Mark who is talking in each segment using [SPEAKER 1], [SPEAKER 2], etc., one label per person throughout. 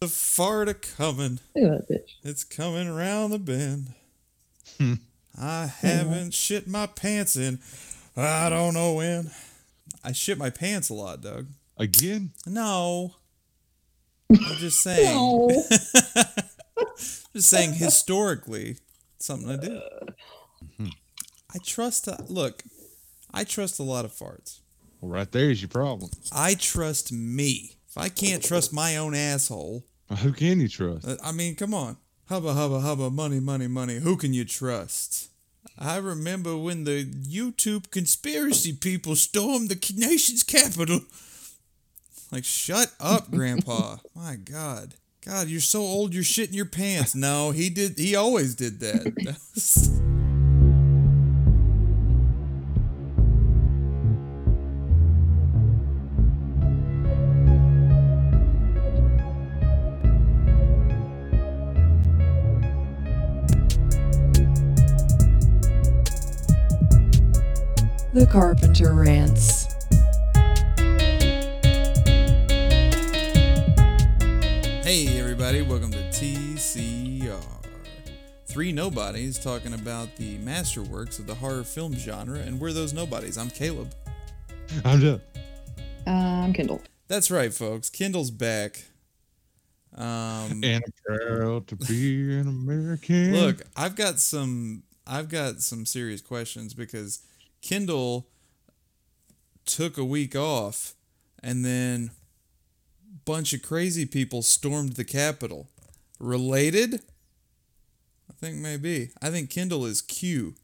[SPEAKER 1] The fart a coming.
[SPEAKER 2] Look at that bitch.
[SPEAKER 1] It's coming around the bend.
[SPEAKER 3] Hmm.
[SPEAKER 1] I haven't shit my pants in. I don't know when. I shit my pants a lot, Doug.
[SPEAKER 3] Again?
[SPEAKER 1] No. I'm just saying.
[SPEAKER 2] No.
[SPEAKER 1] Just saying historically, something I do.
[SPEAKER 3] Mm-hmm.
[SPEAKER 1] I trust. uh, Look, I trust a lot of farts.
[SPEAKER 3] Well, right there's your problem.
[SPEAKER 1] I trust me. If I can't trust my own asshole,
[SPEAKER 3] Who can you trust?
[SPEAKER 1] uh, I mean, come on. Hubba, hubba, hubba, money, money, money. Who can you trust? I remember when the YouTube conspiracy people stormed the nation's capital. Like, shut up, Grandpa. My God. God, you're so old you're shitting your pants. No, he did. He always did that.
[SPEAKER 4] The Carpenter Rants.
[SPEAKER 1] Hey, everybody, welcome to TCR. Three nobodies talking about the masterworks of the horror film genre, and we're those nobodies. I'm Caleb.
[SPEAKER 3] I'm Jeff.
[SPEAKER 2] I'm Kindle.
[SPEAKER 1] That's right, folks. Kindle's back. Um,
[SPEAKER 3] And I'm proud to be an American.
[SPEAKER 1] look, I've got some. I've got some serious questions because Kindle took a week off, and then a bunch of crazy people stormed the Capitol. Related? I think maybe. I think Kindle is Q.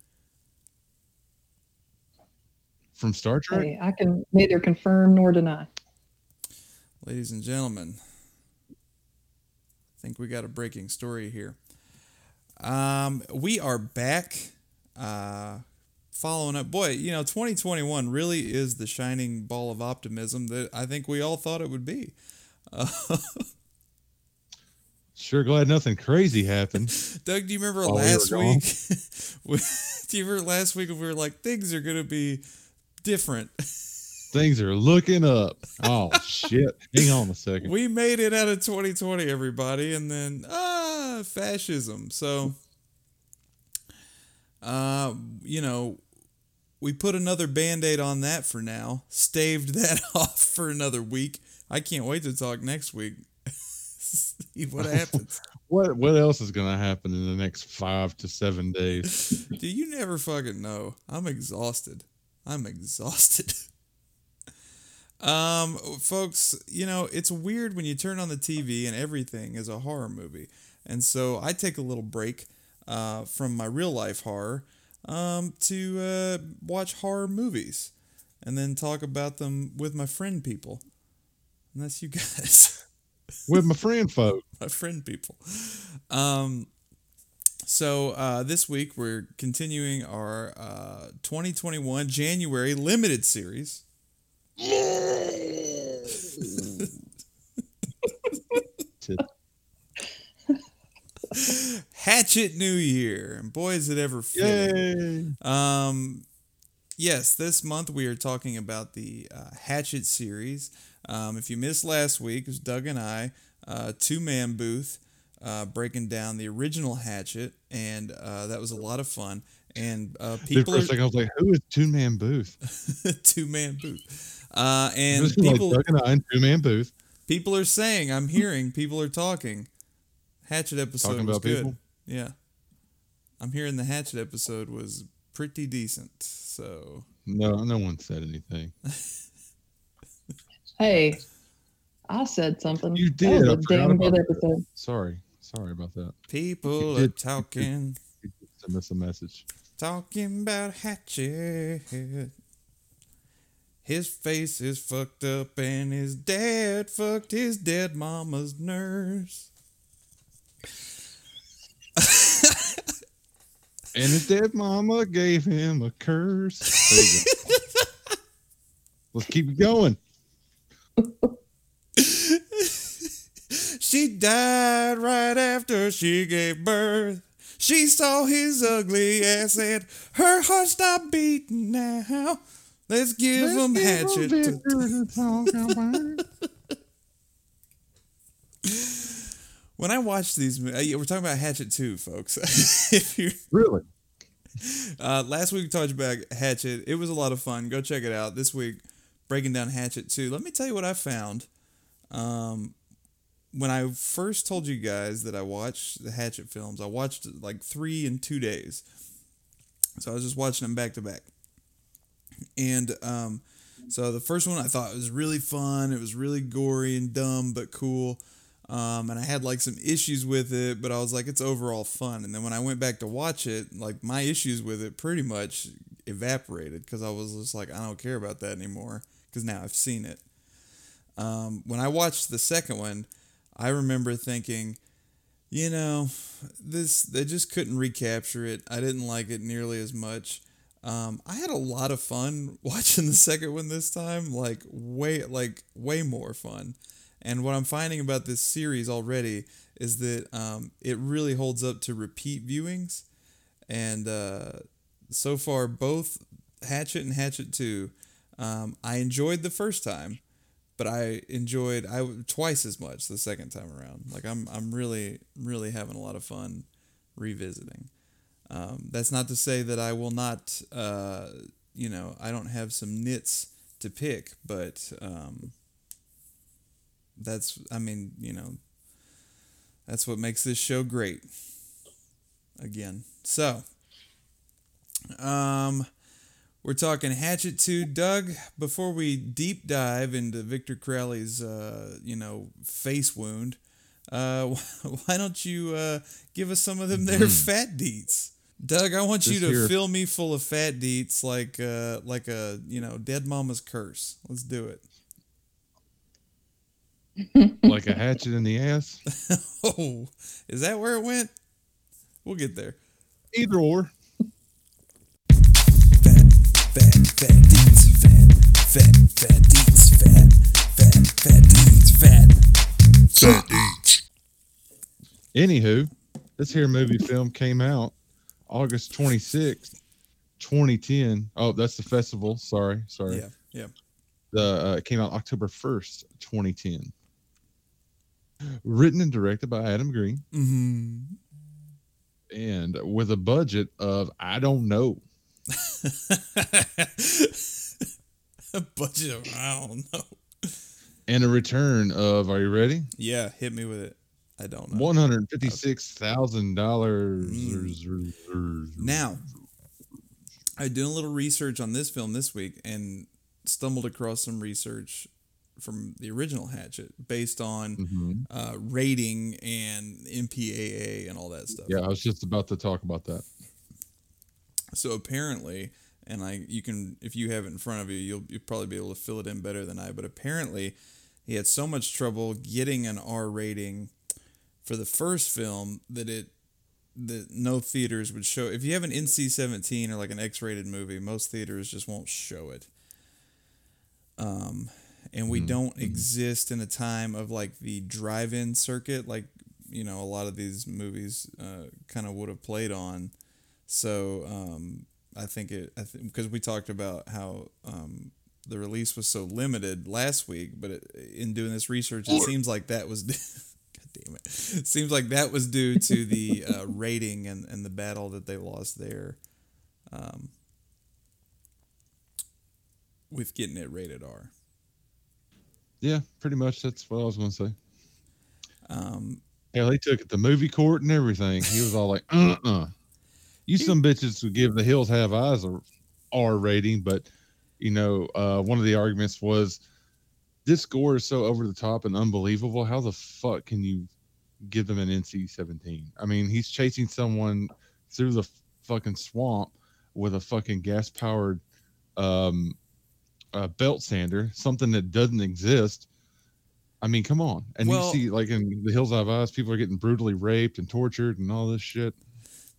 [SPEAKER 3] from Star Trek?
[SPEAKER 2] Hey, I can neither confirm nor deny.
[SPEAKER 1] Ladies and gentlemen, I think we got a breaking story here. Um, we are back. Uh, following up, boy, you know, 2021 really is the shining ball of optimism that I think we all thought it would be. Uh,
[SPEAKER 3] Sure glad nothing crazy happened.
[SPEAKER 1] Doug, do you remember
[SPEAKER 3] While
[SPEAKER 1] last
[SPEAKER 3] gone?
[SPEAKER 1] week? we- do you remember last week when we were like, things are going to be different?
[SPEAKER 3] Things are looking up. Oh shit. Hang on a second.
[SPEAKER 1] we made it out of 2020 everybody and then ah fascism so uh you know we put another band-aid on that for now. Staved that off for another week. I can't wait to talk next week. See what happens.
[SPEAKER 3] What what else is gonna happen in the next five to seven days?
[SPEAKER 1] do you never fucking know. I'm exhausted. I'm exhausted. Um folks you know it's weird when you turn on the tv and everything is a horror movie. And so i take a little break uh, from my real life horror um, to uh, watch horror movies and then talk about them with my friend people and that's you guys
[SPEAKER 3] With my friend folk.
[SPEAKER 1] my friend people. Um, so uh, this week we're continuing our uh, 2021 January limited series. Hatchet New Year, and boy is it ever fitting.
[SPEAKER 3] Yay.
[SPEAKER 1] Um, yes, this month we are talking about the uh, Hatchet series. Um, if you missed last week, it was Doug and I, uh, two man booth, uh, breaking down the original Hatchet, and uh, that was a lot of fun. And uh,
[SPEAKER 3] Dude,
[SPEAKER 1] people
[SPEAKER 3] for
[SPEAKER 1] are
[SPEAKER 3] second, I was like, "Who is Two Man Booth?"
[SPEAKER 1] two man booth, uh, and
[SPEAKER 3] is like
[SPEAKER 1] people
[SPEAKER 3] Doug and I Two Man Booth.
[SPEAKER 1] people are saying, I'm hearing people are talking. Hatchet episode
[SPEAKER 3] Talking
[SPEAKER 1] was
[SPEAKER 3] about
[SPEAKER 1] good.
[SPEAKER 3] people?
[SPEAKER 1] Yeah, I'm hearing the Hatchet episode was pretty decent. So
[SPEAKER 3] No, no one said anything.
[SPEAKER 2] Hey, I said something.
[SPEAKER 3] You
[SPEAKER 2] That
[SPEAKER 3] did.
[SPEAKER 2] was a
[SPEAKER 3] I forgot
[SPEAKER 2] damn good
[SPEAKER 3] about that.
[SPEAKER 2] episode.
[SPEAKER 3] Sorry, sorry about that.
[SPEAKER 1] people
[SPEAKER 3] You
[SPEAKER 1] are
[SPEAKER 3] did-
[SPEAKER 1] talking.
[SPEAKER 3] Send us a message.
[SPEAKER 1] Talking about Hatchet. His face is fucked up and his dad fucked his dead mama's nurse.
[SPEAKER 3] And his dead mama gave him a curse. Go. Let's keep it going.
[SPEAKER 1] She died right after she gave birth. She saw his ugly ass and her heart stopped beating now. Let's give him hatchet. to- when I watch these, uh, we're talking about Hatchet 2, folks. if you
[SPEAKER 3] Really?
[SPEAKER 1] uh, last week we talked about Hatchet. It was a lot of fun. Go check it out. This week, breaking down Hatchet 2. Let me tell you what I found. Um, when I first told you guys that I watched the Hatchet films, I watched like three in two days. So I was just watching them back to back. And um, so the first one I thought was really fun. It was really gory and dumb, but cool. Um, and I had like some issues with it, but I was like, it's overall fun. And then when I went back to watch it, like my issues with it pretty much evaporated because I was just like, I don't care about that anymore because now I've seen it. Um, when I watched the second one, I remember thinking, you know, this they just couldn't recapture it. I didn't like it nearly as much. Um, I had a lot of fun watching the second one this time, like way like way more fun. And what I'm finding about this series already is that um, it really holds up to repeat viewings. And uh, so far, both Hatchet and Hatchet Two, um, I enjoyed the first time, but I enjoyed I twice as much the second time around. Like I'm I'm really really having a lot of fun revisiting. Um, that's not to say that I will not, uh, you know, I don't have some nits to pick, but um, that's I mean you know that's what makes this show great. Again, so um. We're talking Hatchet 2. Doug, before we deep dive into Victor Crowley's, uh, you know, face wound, uh, why don't you uh, give us some of them there fat deets? Doug, I want you to
[SPEAKER 3] here-
[SPEAKER 1] fill me full of fat deets like uh, like a, you know, dead mama's curse. Let's do it.
[SPEAKER 3] Like a hatchet in the ass?
[SPEAKER 1] Oh, is that where it went? We'll get there.
[SPEAKER 3] Either or.
[SPEAKER 1] Fat, fat, fat deets, fat, fat, fat deets, fat, fat, fat deets, fat.
[SPEAKER 3] Anywho, this here movie film came out August 26th, 2010. Oh, that's the festival. Sorry, sorry.
[SPEAKER 1] Yeah, yeah.
[SPEAKER 3] The uh, it came out October 1st, 2010. Written and directed by Adam Green,
[SPEAKER 1] Mm-hmm.
[SPEAKER 3] and with a budget of I don't know.
[SPEAKER 1] a budget of I don't know.
[SPEAKER 3] and a return of are you ready?
[SPEAKER 1] Yeah, hit me with it. I don't know.
[SPEAKER 3] One hundred fifty six thousand
[SPEAKER 1] Mm.
[SPEAKER 3] dollars.
[SPEAKER 1] Now, I did a little research on this film this week and stumbled across some research from the original Hatchet based on
[SPEAKER 3] Mhm.
[SPEAKER 1] uh, rating and MPAA and all that stuff.
[SPEAKER 3] Yeah, I was just about to talk about that.
[SPEAKER 1] So apparently, and I you can if you have it in front of you, you'll you'll probably be able to fill it in better than I. But apparently, he had so much trouble getting an R rating for the first film that it that no theaters would show. If you have an NC seventeen or like an X rated movie, most theaters just won't show it. Um, and we don't exist in a time of like the drive-in circuit, like you know a lot of these movies uh, kind of would have played on. So um, I think it I think because we talked about how um, the release was so limited last week, but it, in doing this research, it seems like that was. God damn it! It seems like that was due to the uh, rating and, and the battle that they lost there, um, with getting it rated R.
[SPEAKER 3] Yeah, pretty much. That's what I was going to say.
[SPEAKER 1] Um,
[SPEAKER 3] Hell, he took it to movie court and everything. He was all like, "Uh, uh You some bitches would give The Hills Have Eyes a R rating, but you know, uh, one of the arguments was this score is so over the top and unbelievable. How the fuck can you give them an NC-17? I mean, he's chasing someone through the fucking swamp with a fucking gas-powered um, uh, belt sander, something that doesn't exist. I mean, come on. And
[SPEAKER 1] Well-
[SPEAKER 3] you see, like in the Hills Have Eyes, people are getting brutally raped and tortured and all this shit.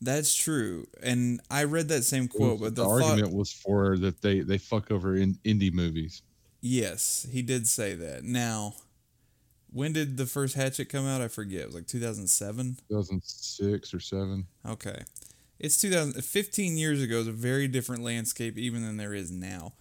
[SPEAKER 1] that's true, and I read that same quote, but
[SPEAKER 3] the,
[SPEAKER 1] the, thought,
[SPEAKER 3] argument was for that they they fuck over in indie movies.
[SPEAKER 1] yes, he did say that. Now, when did the first Hatchet come out? I forget. It was like 2007.
[SPEAKER 3] 2006 or seven.
[SPEAKER 1] Okay. It's 2000, 15 years ago is a very different landscape even than there is now.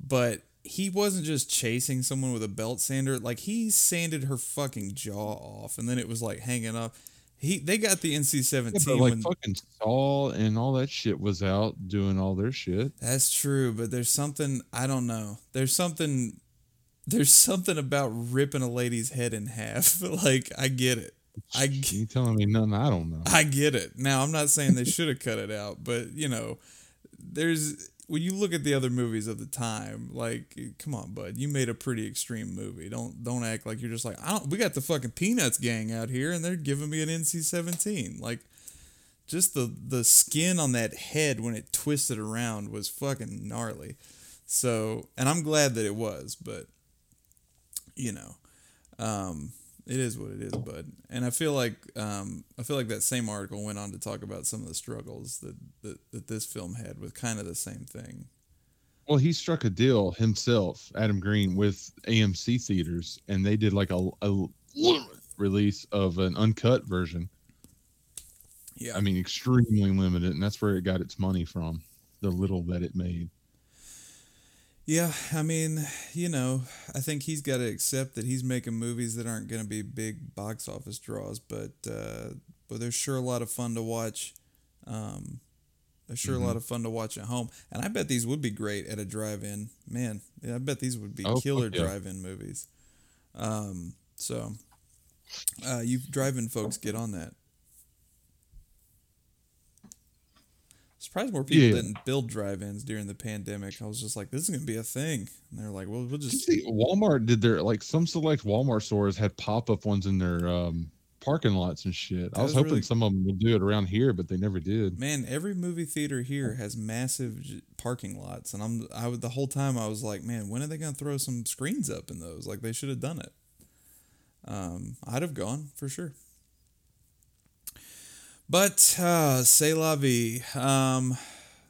[SPEAKER 1] But he wasn't just chasing someone with a belt sander. Like he sanded her fucking jaw off, and then it was like hanging up. He they got the NC
[SPEAKER 3] Yeah,
[SPEAKER 1] seventeen.
[SPEAKER 3] but like
[SPEAKER 1] when,
[SPEAKER 3] fucking Saw and all that shit was out doing all their shit.
[SPEAKER 1] That's true, but there's something I don't know. There's something there's something about ripping a lady's head in half. like I get it. I
[SPEAKER 3] you telling me nothing I don't know.
[SPEAKER 1] I get it. Now I'm not saying they should have cut it out, but you know, there's when you look at the other movies of the time, like come on, bud, you made a pretty extreme movie. Don't don't act like you're just like I don't. We got the fucking Peanuts gang out here, and they're giving me an NC-17. Like just the the skin on that head when it twisted around was fucking gnarly. So, and I'm glad that it was, but you know, um, it is what it is, bud. And I feel like um, I feel like that same article went on to talk about some of the struggles that that, that this film had with kind of the same thing.
[SPEAKER 3] Well, he struck a deal himself, Adam Green, with AMC theaters, and they did like a, a release of an uncut version.
[SPEAKER 1] Yeah,
[SPEAKER 3] I mean, extremely limited, and that's where it got its money from. The little that it made.
[SPEAKER 1] Yeah, I mean, you know, I think he's got to accept that he's making movies that aren't going to be big box office draws, but uh, but they're sure a lot of fun to watch. Um, they're sure
[SPEAKER 3] Mhm.
[SPEAKER 1] a lot of fun to watch at home, and I bet these would be great at a drive-in. Man, yeah, I bet these would be
[SPEAKER 3] Oh,
[SPEAKER 1] killer
[SPEAKER 3] yeah.
[SPEAKER 1] drive-in movies. Um, so, uh, you drive-in folks, get on that. Surprised more people
[SPEAKER 3] Yeah.
[SPEAKER 1] didn't build drive-ins during the pandemic. I was just like, this is gonna be a thing, and they're like, well, we'll just
[SPEAKER 3] see Walmart did their like some select Walmart stores had pop up ones in their um, parking lots and shit.
[SPEAKER 1] That
[SPEAKER 3] I was,
[SPEAKER 1] was
[SPEAKER 3] hoping
[SPEAKER 1] really-
[SPEAKER 3] some of them would do it around here, but they never did.
[SPEAKER 1] man. Every movie theater here has massive j- parking lots, and I'm I would the whole time I was like, man, when are they gonna throw some screens up in those? Like they should have done it. Um, I'd have gone for sure. But uh, say la vie. Um,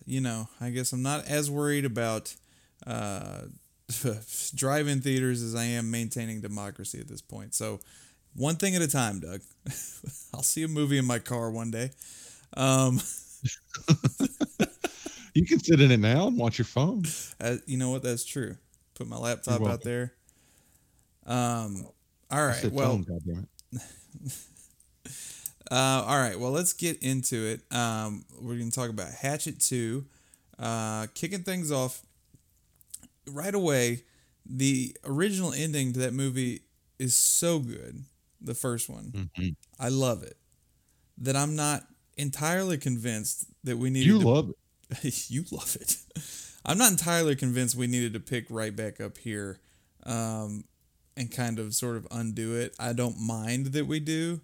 [SPEAKER 1] you know, I guess I'm not as worried about uh, drive-in theaters as I am maintaining democracy at this point. So, one thing at a time, Doug. I'll see a movie in my car one day. Um,
[SPEAKER 3] You can sit in it now and watch your phone.
[SPEAKER 1] uh, you know what? That's true. Put my laptop out there. Um. All right. Well.
[SPEAKER 3] phone.
[SPEAKER 1] Uh, all right. Well, let's get into it. Um, we're going to talk about Hatchet 2. Uh, kicking things off right away, the original ending to that movie is so good. The first one.
[SPEAKER 3] Mhm.
[SPEAKER 1] I love it. That I'm not entirely convinced that we needed
[SPEAKER 3] You
[SPEAKER 1] to
[SPEAKER 3] love it.
[SPEAKER 1] you love it. I'm not entirely convinced we needed to pick right back up here um, and kind of sort of undo it. I don't mind that we do,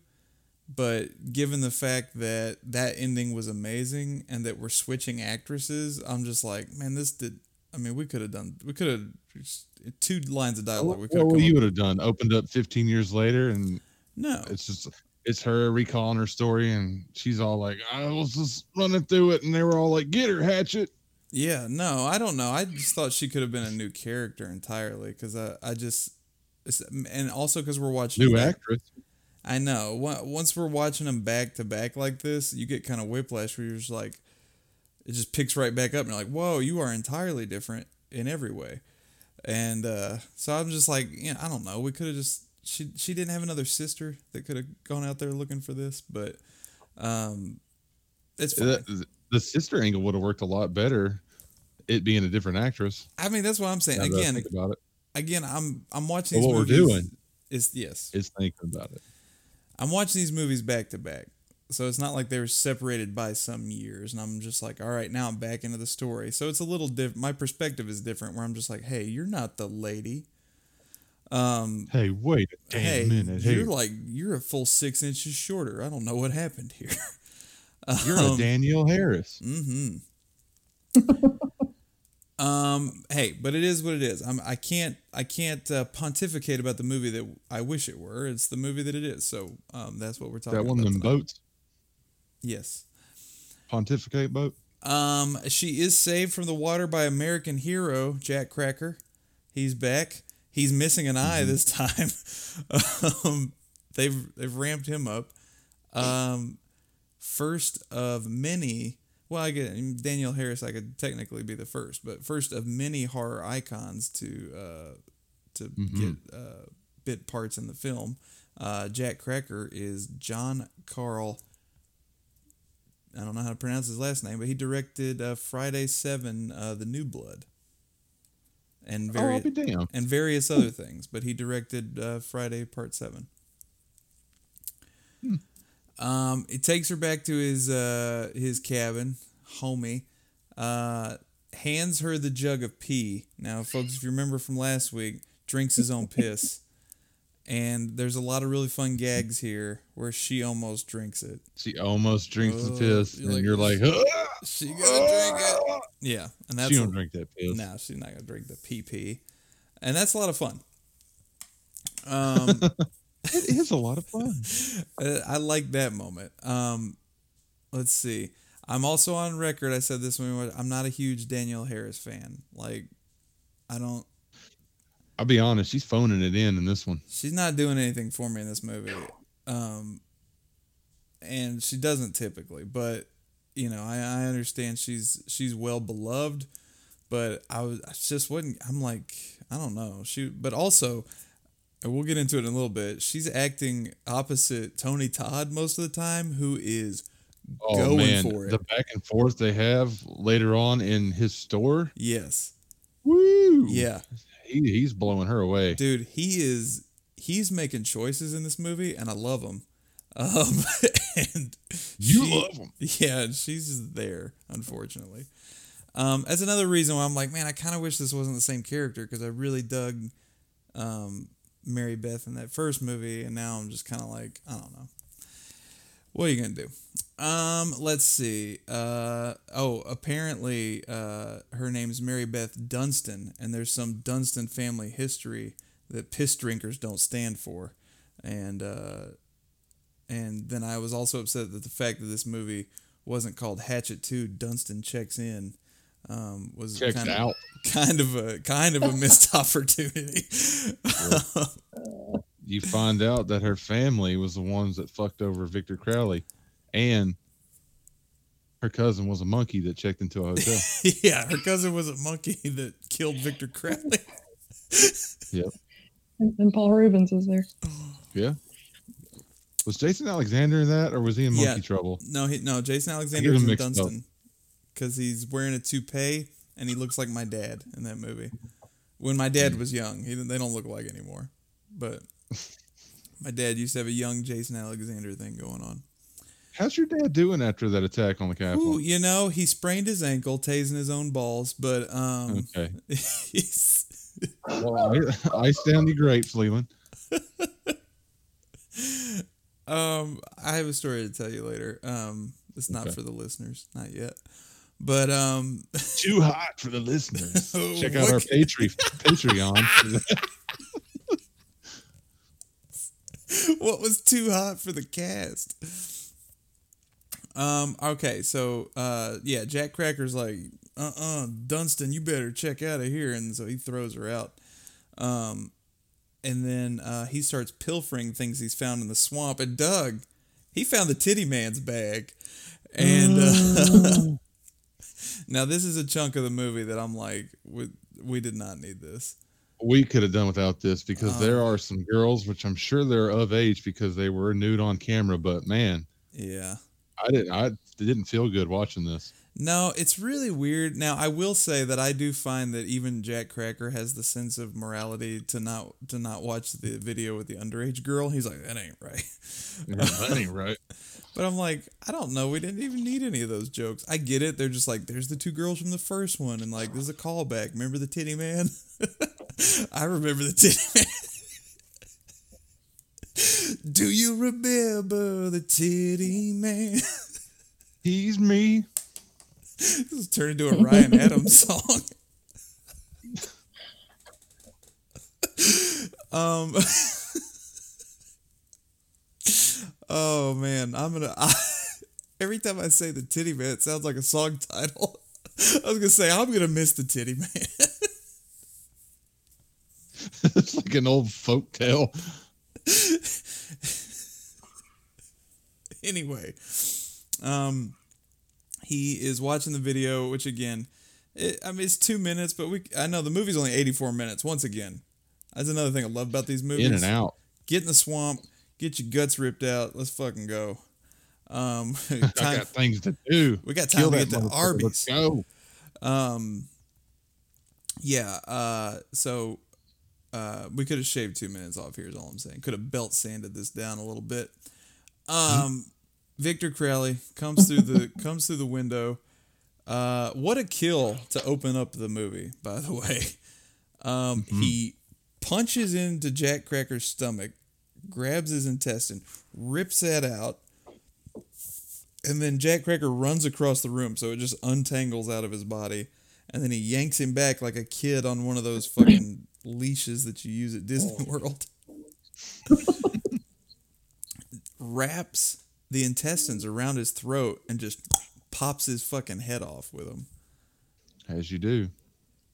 [SPEAKER 1] but given the fact that that ending was amazing and that we're switching actresses, I'm just like, man, this did. I mean, we could have done. We could have two lines of dialogue. We could have.
[SPEAKER 3] what you would have done? Opened up 15 years later, and
[SPEAKER 1] no,
[SPEAKER 3] it's just it's her recalling her story, and she's all like, "I was just running through it," and they were all like, "Get her, Hatchet."
[SPEAKER 1] Yeah, no, I don't know. I just thought she could have been a new character entirely because I, I just, and also because we're watching
[SPEAKER 3] New actress.
[SPEAKER 1] I know. Once we're watching them back to back like this, you get kind of whiplash where you're just like, it just picks right back up, and you're like, whoa, you are entirely different in every way. And uh, so I'm just like, you know, I don't know. We could have just she she didn't have another sister that could have gone out there looking for this, but um, it's fine.
[SPEAKER 3] The, the sister angle would have worked a lot better. It being a different actress.
[SPEAKER 1] I mean, that's what I'm saying.
[SPEAKER 3] now
[SPEAKER 1] Again,
[SPEAKER 3] about it,
[SPEAKER 1] again, I'm I'm watching
[SPEAKER 3] what we're
[SPEAKER 1] movies.
[SPEAKER 3] doing-
[SPEAKER 1] is yes,
[SPEAKER 3] is thinking about it.
[SPEAKER 1] I'm watching these movies back to back. So it's not like they were separated by some years, and I'm just like, all right, now I'm back into the story. So it's a little different. My perspective is different, where I'm just like, hey, you're not the lady. Um,
[SPEAKER 3] Hey, wait a damn
[SPEAKER 1] hey,
[SPEAKER 3] minute. Hey,
[SPEAKER 1] you're
[SPEAKER 3] you're,
[SPEAKER 1] like you're a full six inches shorter. I don't know what happened here.
[SPEAKER 3] Um, you're a Danielle Harris.
[SPEAKER 1] Mm-hmm. um. Hey, but it is what it is. I'm. I can't. I can't uh, pontificate about the movie that I wish it were. It's the movie that it is. So um, that's what we're talking about.
[SPEAKER 3] That one
[SPEAKER 1] about.
[SPEAKER 3] them
[SPEAKER 1] tonight.
[SPEAKER 3] boats,
[SPEAKER 1] Yes.
[SPEAKER 3] pontificate boat.
[SPEAKER 1] Um. She is saved from the water by American hero Jack Cracker. He's back. He's missing an eye this time. um. They've they've ramped him up. Um. First of many well, I get Danielle Harris. I could technically be the first, but first of many horror icons to uh, to
[SPEAKER 3] Mhm.
[SPEAKER 1] get uh, bit parts in the film. Uh, Jack Cracker is John Carl. I don't know how to pronounce his last name, but he directed uh, Friday Seven, uh, The New Blood, and
[SPEAKER 3] Oh, I'll
[SPEAKER 1] various
[SPEAKER 3] be
[SPEAKER 1] and various other things. But he directed uh, Friday Part Seven. Um, it takes her back to his uh, his cabin, homie. Uh, hands her the jug of pee. Now, folks, if you remember from last week, drinks his own piss. And there's a lot of really fun gags here where she almost drinks it.
[SPEAKER 3] She almost drinks
[SPEAKER 1] Oh,
[SPEAKER 3] the piss,
[SPEAKER 1] you're
[SPEAKER 3] and
[SPEAKER 1] like-
[SPEAKER 3] you're like, "Ah!"
[SPEAKER 1] She gonna drink it. Yeah, and that's
[SPEAKER 3] she
[SPEAKER 1] a-
[SPEAKER 3] don't drink that piss.
[SPEAKER 1] No, she's not gonna drink the pee pee, and that's a lot of fun. Um,
[SPEAKER 3] It is a lot of fun.
[SPEAKER 1] uh, I like that moment. Um, let's see. I'm also on record. I said this when I'm not a huge Danielle Harris fan. Like, I don't.
[SPEAKER 3] I'll be honest, she's phoning it in in this one.
[SPEAKER 1] She's not doing anything for me in this movie. Um, and she doesn't typically, but you know, I, I understand she's she's well beloved, but I was I just wouldn't. I'm like I don't know. She, but also, and we'll get into it in a little bit. She's acting opposite Tony Todd most of the time, who is
[SPEAKER 3] Oh
[SPEAKER 1] Going
[SPEAKER 3] man,
[SPEAKER 1] for it.
[SPEAKER 3] the back and forth they have later on in his store.
[SPEAKER 1] yes,
[SPEAKER 3] Woo!
[SPEAKER 1] yeah,
[SPEAKER 3] he, he's blowing her away.
[SPEAKER 1] dude. He is he's making choices in this movie, and I love him. Um, and
[SPEAKER 3] You
[SPEAKER 1] she-
[SPEAKER 3] love him.
[SPEAKER 1] Yeah, she's there, unfortunately. Um, that's another reason why I'm like, man, I kind of wish this wasn't the same character because I really dug um, Mary Beth in that first movie, and now I'm just kind of like, I don't know. What are you gonna do? Um, let's see. Uh, oh, apparently, uh, her name's Mary Beth Dunston, and there's some Dunston family history that piss drinkers don't stand for, and uh, and then I was also upset that the fact that this movie wasn't called Hatchet Two Dunston Checks In um, was
[SPEAKER 3] Checks
[SPEAKER 1] kind
[SPEAKER 3] out.
[SPEAKER 1] of kind of a kind of a missed opportunity.
[SPEAKER 3] You find out that her family was the ones that fucked over Victor Crowley, and her cousin was a monkey that checked into a hotel.
[SPEAKER 1] yeah, her cousin was a monkey that killed Victor Crowley.
[SPEAKER 2] And, and Paul Reubens was there.
[SPEAKER 3] yeah. Was Jason Alexander in that, or was he in Monkey
[SPEAKER 1] Yeah.
[SPEAKER 3] Trouble?
[SPEAKER 1] No, he, no, Jason Alexander
[SPEAKER 3] was
[SPEAKER 1] in
[SPEAKER 3] mixed up.
[SPEAKER 1] Dunston because he's wearing a toupee and he looks like my dad in that movie. When my dad was young, he, they don't look like anymore. But my dad used to have a young Jason Alexander thing going on.
[SPEAKER 3] How's your dad doing after that attack on the Capitol?
[SPEAKER 1] Ooh, you know, he sprained his ankle, tasing his own balls, but um,
[SPEAKER 3] Okay.
[SPEAKER 1] he's,
[SPEAKER 3] Well, I, ice down the grapes, Leland.
[SPEAKER 1] um, I have a story to tell you later. Um, it's not
[SPEAKER 3] Okay.
[SPEAKER 1] for the listeners, not yet. But um,
[SPEAKER 3] Too hot for the listeners.
[SPEAKER 1] Oh,
[SPEAKER 3] Check out our Patreon. Patreon.
[SPEAKER 1] what was too hot for the cast? Um, okay, so uh yeah, Jack Cracker's like, uh uh Dunston, you better check out of here and so he throws her out. Um and then uh he starts pilfering things he's found in the swamp and Doug, he found the titty man's bag. And uh, now this is a chunk of the movie that I'm like, we, we did not need this.
[SPEAKER 3] we could have done without this because
[SPEAKER 1] Oh.
[SPEAKER 3] there are some girls, which I'm sure they're of age because they were nude on camera. But man,
[SPEAKER 1] Yeah.
[SPEAKER 3] I didn't. I didn't feel good watching this.
[SPEAKER 1] No, it's really weird. Now, I will say that I do find that even Jack Cracker has the sense of morality to not to not watch the video with the underage girl. He's like, that ain't right.
[SPEAKER 3] that ain't right.
[SPEAKER 1] But I'm like, I don't know. We didn't even need any of those jokes. I get it. They're just like, there's the two girls from the first one, and like, there's a callback. Remember the titty man? I remember the titty man. Do you remember the titty man?
[SPEAKER 3] He's me.
[SPEAKER 1] This is turned into a Ryan Adams song. um. oh man, I'm gonna. I, every time I say the titty man, it sounds like a song title. I was gonna say I'm gonna miss the titty man.
[SPEAKER 3] it's like an old folk tale.
[SPEAKER 1] anyway, um, he is watching the video, which again, it, I mean, it's two minutes, but we I know the movie's only 84 minutes. Once again, that's another thing I love about these movies.
[SPEAKER 3] In and out.
[SPEAKER 1] Get in the swamp, get your guts ripped out. Let's fucking go. Um,
[SPEAKER 3] I got things to do.
[SPEAKER 1] we got time
[SPEAKER 3] Kill
[SPEAKER 1] to get to. Arby's.
[SPEAKER 3] Let's go.
[SPEAKER 1] Um, yeah. Uh, so uh, we could have shaved two minutes off here. Is all I'm saying. Could have belt sanded this down a little bit. Um, Victor Crowley comes through the comes through the window. Uh, what a kill to open up the movie. By the way, um, he punches into Jack Cracker's stomach, grabs his intestine, rips that out. And then Jack Cracker runs across the room, so it just untangles out of his body. And then he yanks him back like a kid on one of those fucking leashes that you use at Disney World. Wraps the intestines around his throat and just pops his fucking head off with them.
[SPEAKER 3] As you do.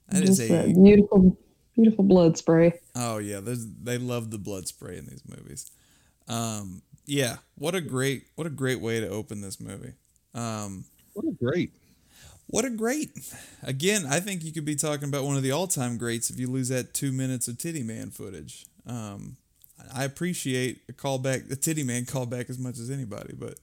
[SPEAKER 1] That is
[SPEAKER 2] Just that
[SPEAKER 1] a
[SPEAKER 2] beautiful, beautiful blood spray.
[SPEAKER 1] oh yeah, they love the blood spray in these movies. Um, yeah, what a great what a great way to open this movie. Um,
[SPEAKER 3] What a great.
[SPEAKER 1] What a great! Again, I think you could be talking about one of the all-time greats if you lose that two minutes of Titty Man footage. Um, I appreciate a callback, the Titty Man callback as much as anybody, but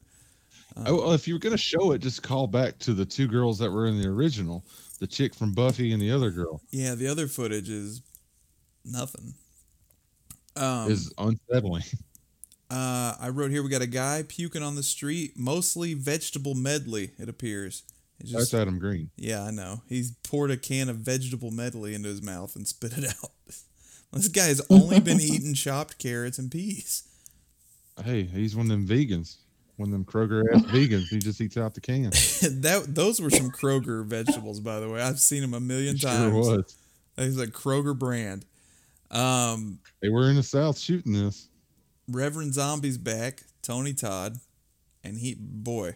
[SPEAKER 3] oh, well, if you were gonna show it, just call back to the two girls that were in the original, the chick from Buffy and the other girl.
[SPEAKER 1] yeah, the other footage is nothing. Um,
[SPEAKER 3] is unsettling.
[SPEAKER 1] uh, I wrote here we got a guy puking on the street, mostly vegetable medley. It appears. It just,
[SPEAKER 3] That's Adam Green.
[SPEAKER 1] Yeah, I know. He's poured a can of vegetable medley into his mouth and spit it out. This guy has only been eating chopped carrots and peas.
[SPEAKER 3] Hey, he's one of them vegans. One of them Kroger ass vegans. He just eats out the can.
[SPEAKER 1] that those were some Kroger vegetables, by the way. I've seen them a million
[SPEAKER 3] Sure
[SPEAKER 1] times.
[SPEAKER 3] was.
[SPEAKER 1] It's a Kroger brand. Um,
[SPEAKER 3] They were in the South shooting this.
[SPEAKER 1] Reverend Zombie's back, Tony Todd, and he boy,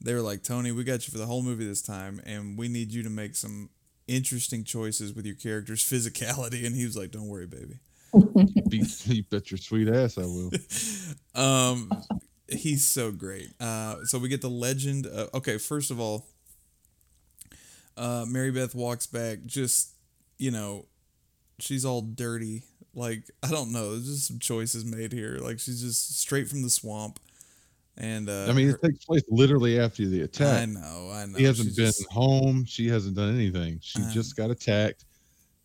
[SPEAKER 1] they were like, Tony, we got you for the whole movie this time, and we need you to make some interesting choices with your character's physicality. And he was like, Don't worry, baby.
[SPEAKER 3] You bet your sweet ass I will.
[SPEAKER 1] Um, he's so great. Uh, so we get the legend. Of, okay, first of all, uh, Mary Beth walks back. Just you know, she's all dirty. Like I don't know. There's just some choices made here. Like she's just straight from the swamp. And uh,
[SPEAKER 3] I mean,
[SPEAKER 1] her-
[SPEAKER 3] it takes place literally after the attack.
[SPEAKER 1] I know, I know.
[SPEAKER 3] He hasn't
[SPEAKER 1] She's
[SPEAKER 3] been
[SPEAKER 1] just-
[SPEAKER 3] home. She hasn't done anything. She
[SPEAKER 1] Um,
[SPEAKER 3] just got attacked,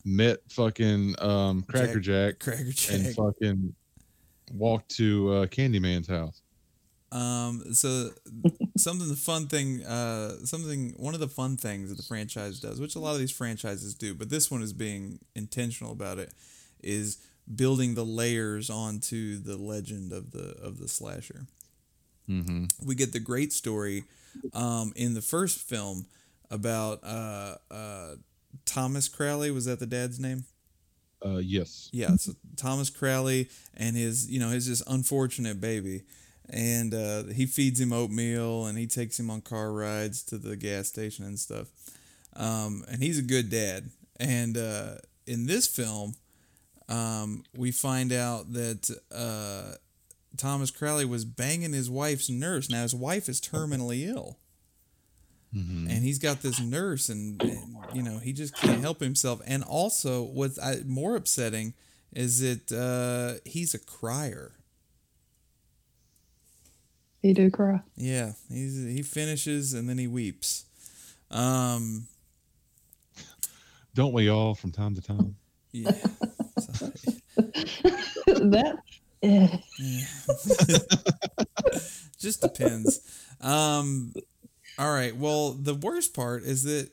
[SPEAKER 3] met fucking um, Cracker Jack,
[SPEAKER 1] Cracker Jack, and
[SPEAKER 3] fucking walked to uh, Candyman's house.
[SPEAKER 1] Um, so something the fun thing, uh, something one of the fun things that the franchise does, which a lot of these franchises do, but this one is being intentional about it, is building the layers onto the legend of the of the slasher.
[SPEAKER 3] Mm-hmm.
[SPEAKER 1] We get the great story um, in the first film about uh, uh, Thomas Crowley. Was that the dad's name?
[SPEAKER 3] Uh, yes.
[SPEAKER 1] Yeah, so Thomas Crowley and his, you know, his just unfortunate baby, and uh, he feeds him oatmeal and he takes him on car rides to the gas station and stuff. Um, and he's a good dad. And uh, in this film, um, we find out that uh, Thomas Crowley was banging his wife's nurse. Now his wife is terminally ill
[SPEAKER 3] Mm-hmm.
[SPEAKER 1] and he's got this nurse and, and, you know he just can't help himself and also what's I, more upsetting is that uh, he's a crier
[SPEAKER 2] He do cry.
[SPEAKER 1] yeah he's, he finishes and then he weeps um
[SPEAKER 3] Don't we all from time to time?
[SPEAKER 1] yeah
[SPEAKER 2] that.
[SPEAKER 1] Just depends. Um all right. Well the worst part is that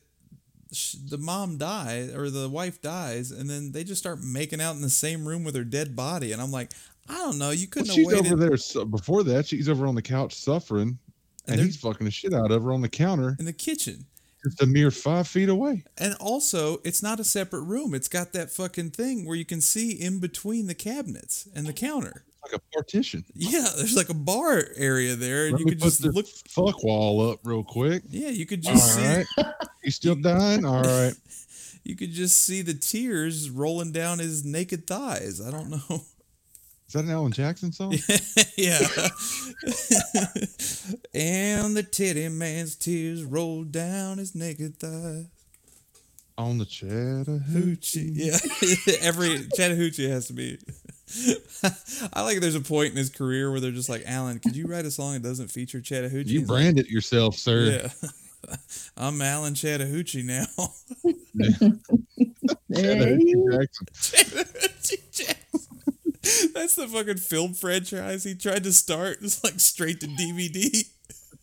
[SPEAKER 1] sh- the mom dies or the wife dies and then they just start making out in the same room with her dead body and i'm like i don't know. You couldn't have
[SPEAKER 3] she's
[SPEAKER 1] waited
[SPEAKER 3] over there. So before that, she's over on the couch suffering,
[SPEAKER 1] And
[SPEAKER 3] and, he's fucking the shit out of her on the counter,
[SPEAKER 1] in the kitchen
[SPEAKER 3] just a mere five feet away.
[SPEAKER 1] And also, it's not a separate room. It's got that fucking thing where you can see in between the cabinets and the counter.
[SPEAKER 3] Like a partition.
[SPEAKER 1] Yeah, there's like a bar area there, and
[SPEAKER 3] Let
[SPEAKER 1] you could just look.
[SPEAKER 3] fuck wall up real quick.
[SPEAKER 1] Yeah, you could
[SPEAKER 3] All
[SPEAKER 1] just see.
[SPEAKER 3] right. You still dying? All right.
[SPEAKER 1] You could just see the tears rolling down his naked thighs. I don't know.
[SPEAKER 3] Is that an Alan Jackson song?
[SPEAKER 1] yeah. And the titty man's tears rolled down his naked thighs.
[SPEAKER 3] On the Chattahoochee.
[SPEAKER 1] Hoochie. Yeah. Every Chattahoochee has to be. I like there's a point in his career where they're just like, Alan, could you write a song that doesn't feature Chattahoochee?
[SPEAKER 3] You
[SPEAKER 1] He's like,
[SPEAKER 3] brand it yourself, sir.
[SPEAKER 1] Yeah. I'm Alan Chattahoochee now.
[SPEAKER 2] Hey,
[SPEAKER 3] Jackson.
[SPEAKER 1] Chattahoochee Jackson. That's the fucking film franchise he tried to start. It's like straight to DVD,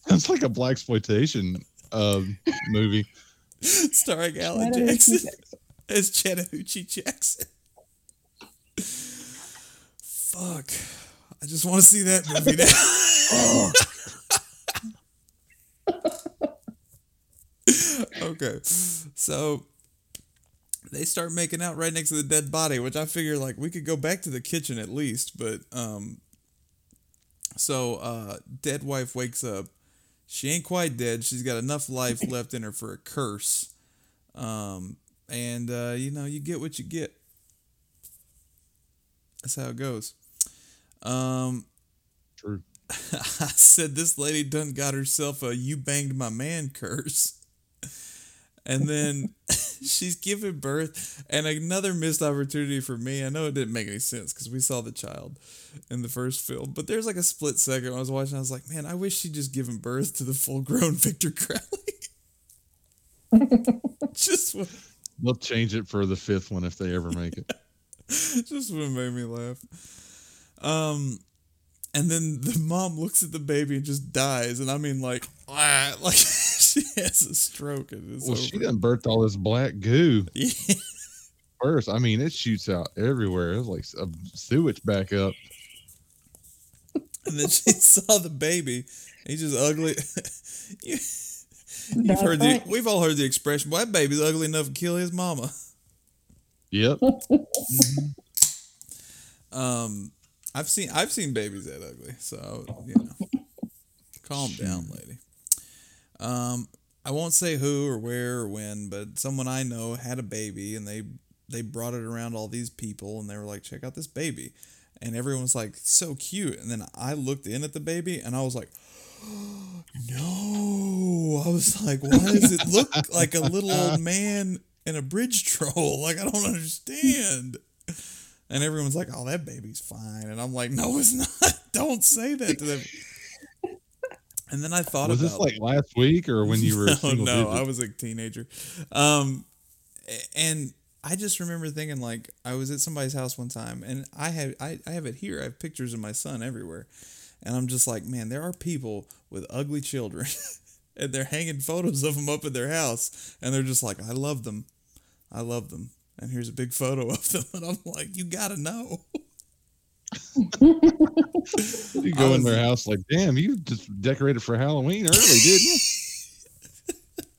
[SPEAKER 3] That's like a black exploitation um, movie.
[SPEAKER 1] starring Alan
[SPEAKER 2] Chattahoochee
[SPEAKER 1] Jackson
[SPEAKER 2] Jackson.
[SPEAKER 1] as Chattahoochee Jackson. Fuck. I just want to see that movie now. okay. So they start making out right next to the dead body, which I figure like we could go back to the kitchen at least, but um so uh dead wife wakes up. She ain't quite dead. She's got enough life left in her for a curse. Um and uh you know, you get what you get. That's how it goes. Um
[SPEAKER 3] True.
[SPEAKER 1] I said this lady done got herself a you banged my man curse. And then she's giving birth and another missed opportunity for me. I know it didn't make any sense because we saw the child in the first film, but there's like a split second I was watching. I was like, man, I wish she'd just given birth to the full grown Victor Crowley. just what
[SPEAKER 3] They'll change it for the fifth one if they ever make it.
[SPEAKER 1] just what made me laugh. Um, and then the mom looks at the baby and just dies, and I mean like, ah, like she has a stroke and it's
[SPEAKER 3] well,
[SPEAKER 1] over.
[SPEAKER 3] she done birthed all this black goo
[SPEAKER 1] Yeah.
[SPEAKER 3] first. I mean, it shoots out everywhere. It's like a sewage backup.
[SPEAKER 1] And then she saw the baby. He's just ugly. you, you've
[SPEAKER 2] That's
[SPEAKER 1] heard the, we've all heard the expression, "Well, that baby's ugly enough to kill his mama."
[SPEAKER 3] Yep.
[SPEAKER 1] Um, I've seen I've seen babies that ugly, so you know, calm down, lady. Um, I won't say who or where or when, but someone I know had a baby, and they they brought it around all these people, and they were like, "Check out this baby," and everyone was like, "So cute," and then I looked in at the baby, and I was like. No, I was like, why does it look like a little old man in a bridge troll? Like, I don't understand. And everyone's like, "Oh, that baby's fine," and I'm like, "No, it's not. Don't say that to them." And then I thought about Was
[SPEAKER 3] this like last week or when you were
[SPEAKER 1] no,
[SPEAKER 3] a
[SPEAKER 1] no,
[SPEAKER 3] digit?
[SPEAKER 1] I was a teenager, um, and I just remember thinking like I was at somebody's house one time, and I have I, I have it here. I have pictures of my son everywhere, and I'm just like, man, there are people with ugly children, and they're hanging photos of them up in their house, and they're just like, I love them, I love them, and here's a big photo of them, and I'm like, you gotta know.
[SPEAKER 3] You
[SPEAKER 1] I
[SPEAKER 3] go in their house like, damn, you just decorated for Halloween early, didn't you?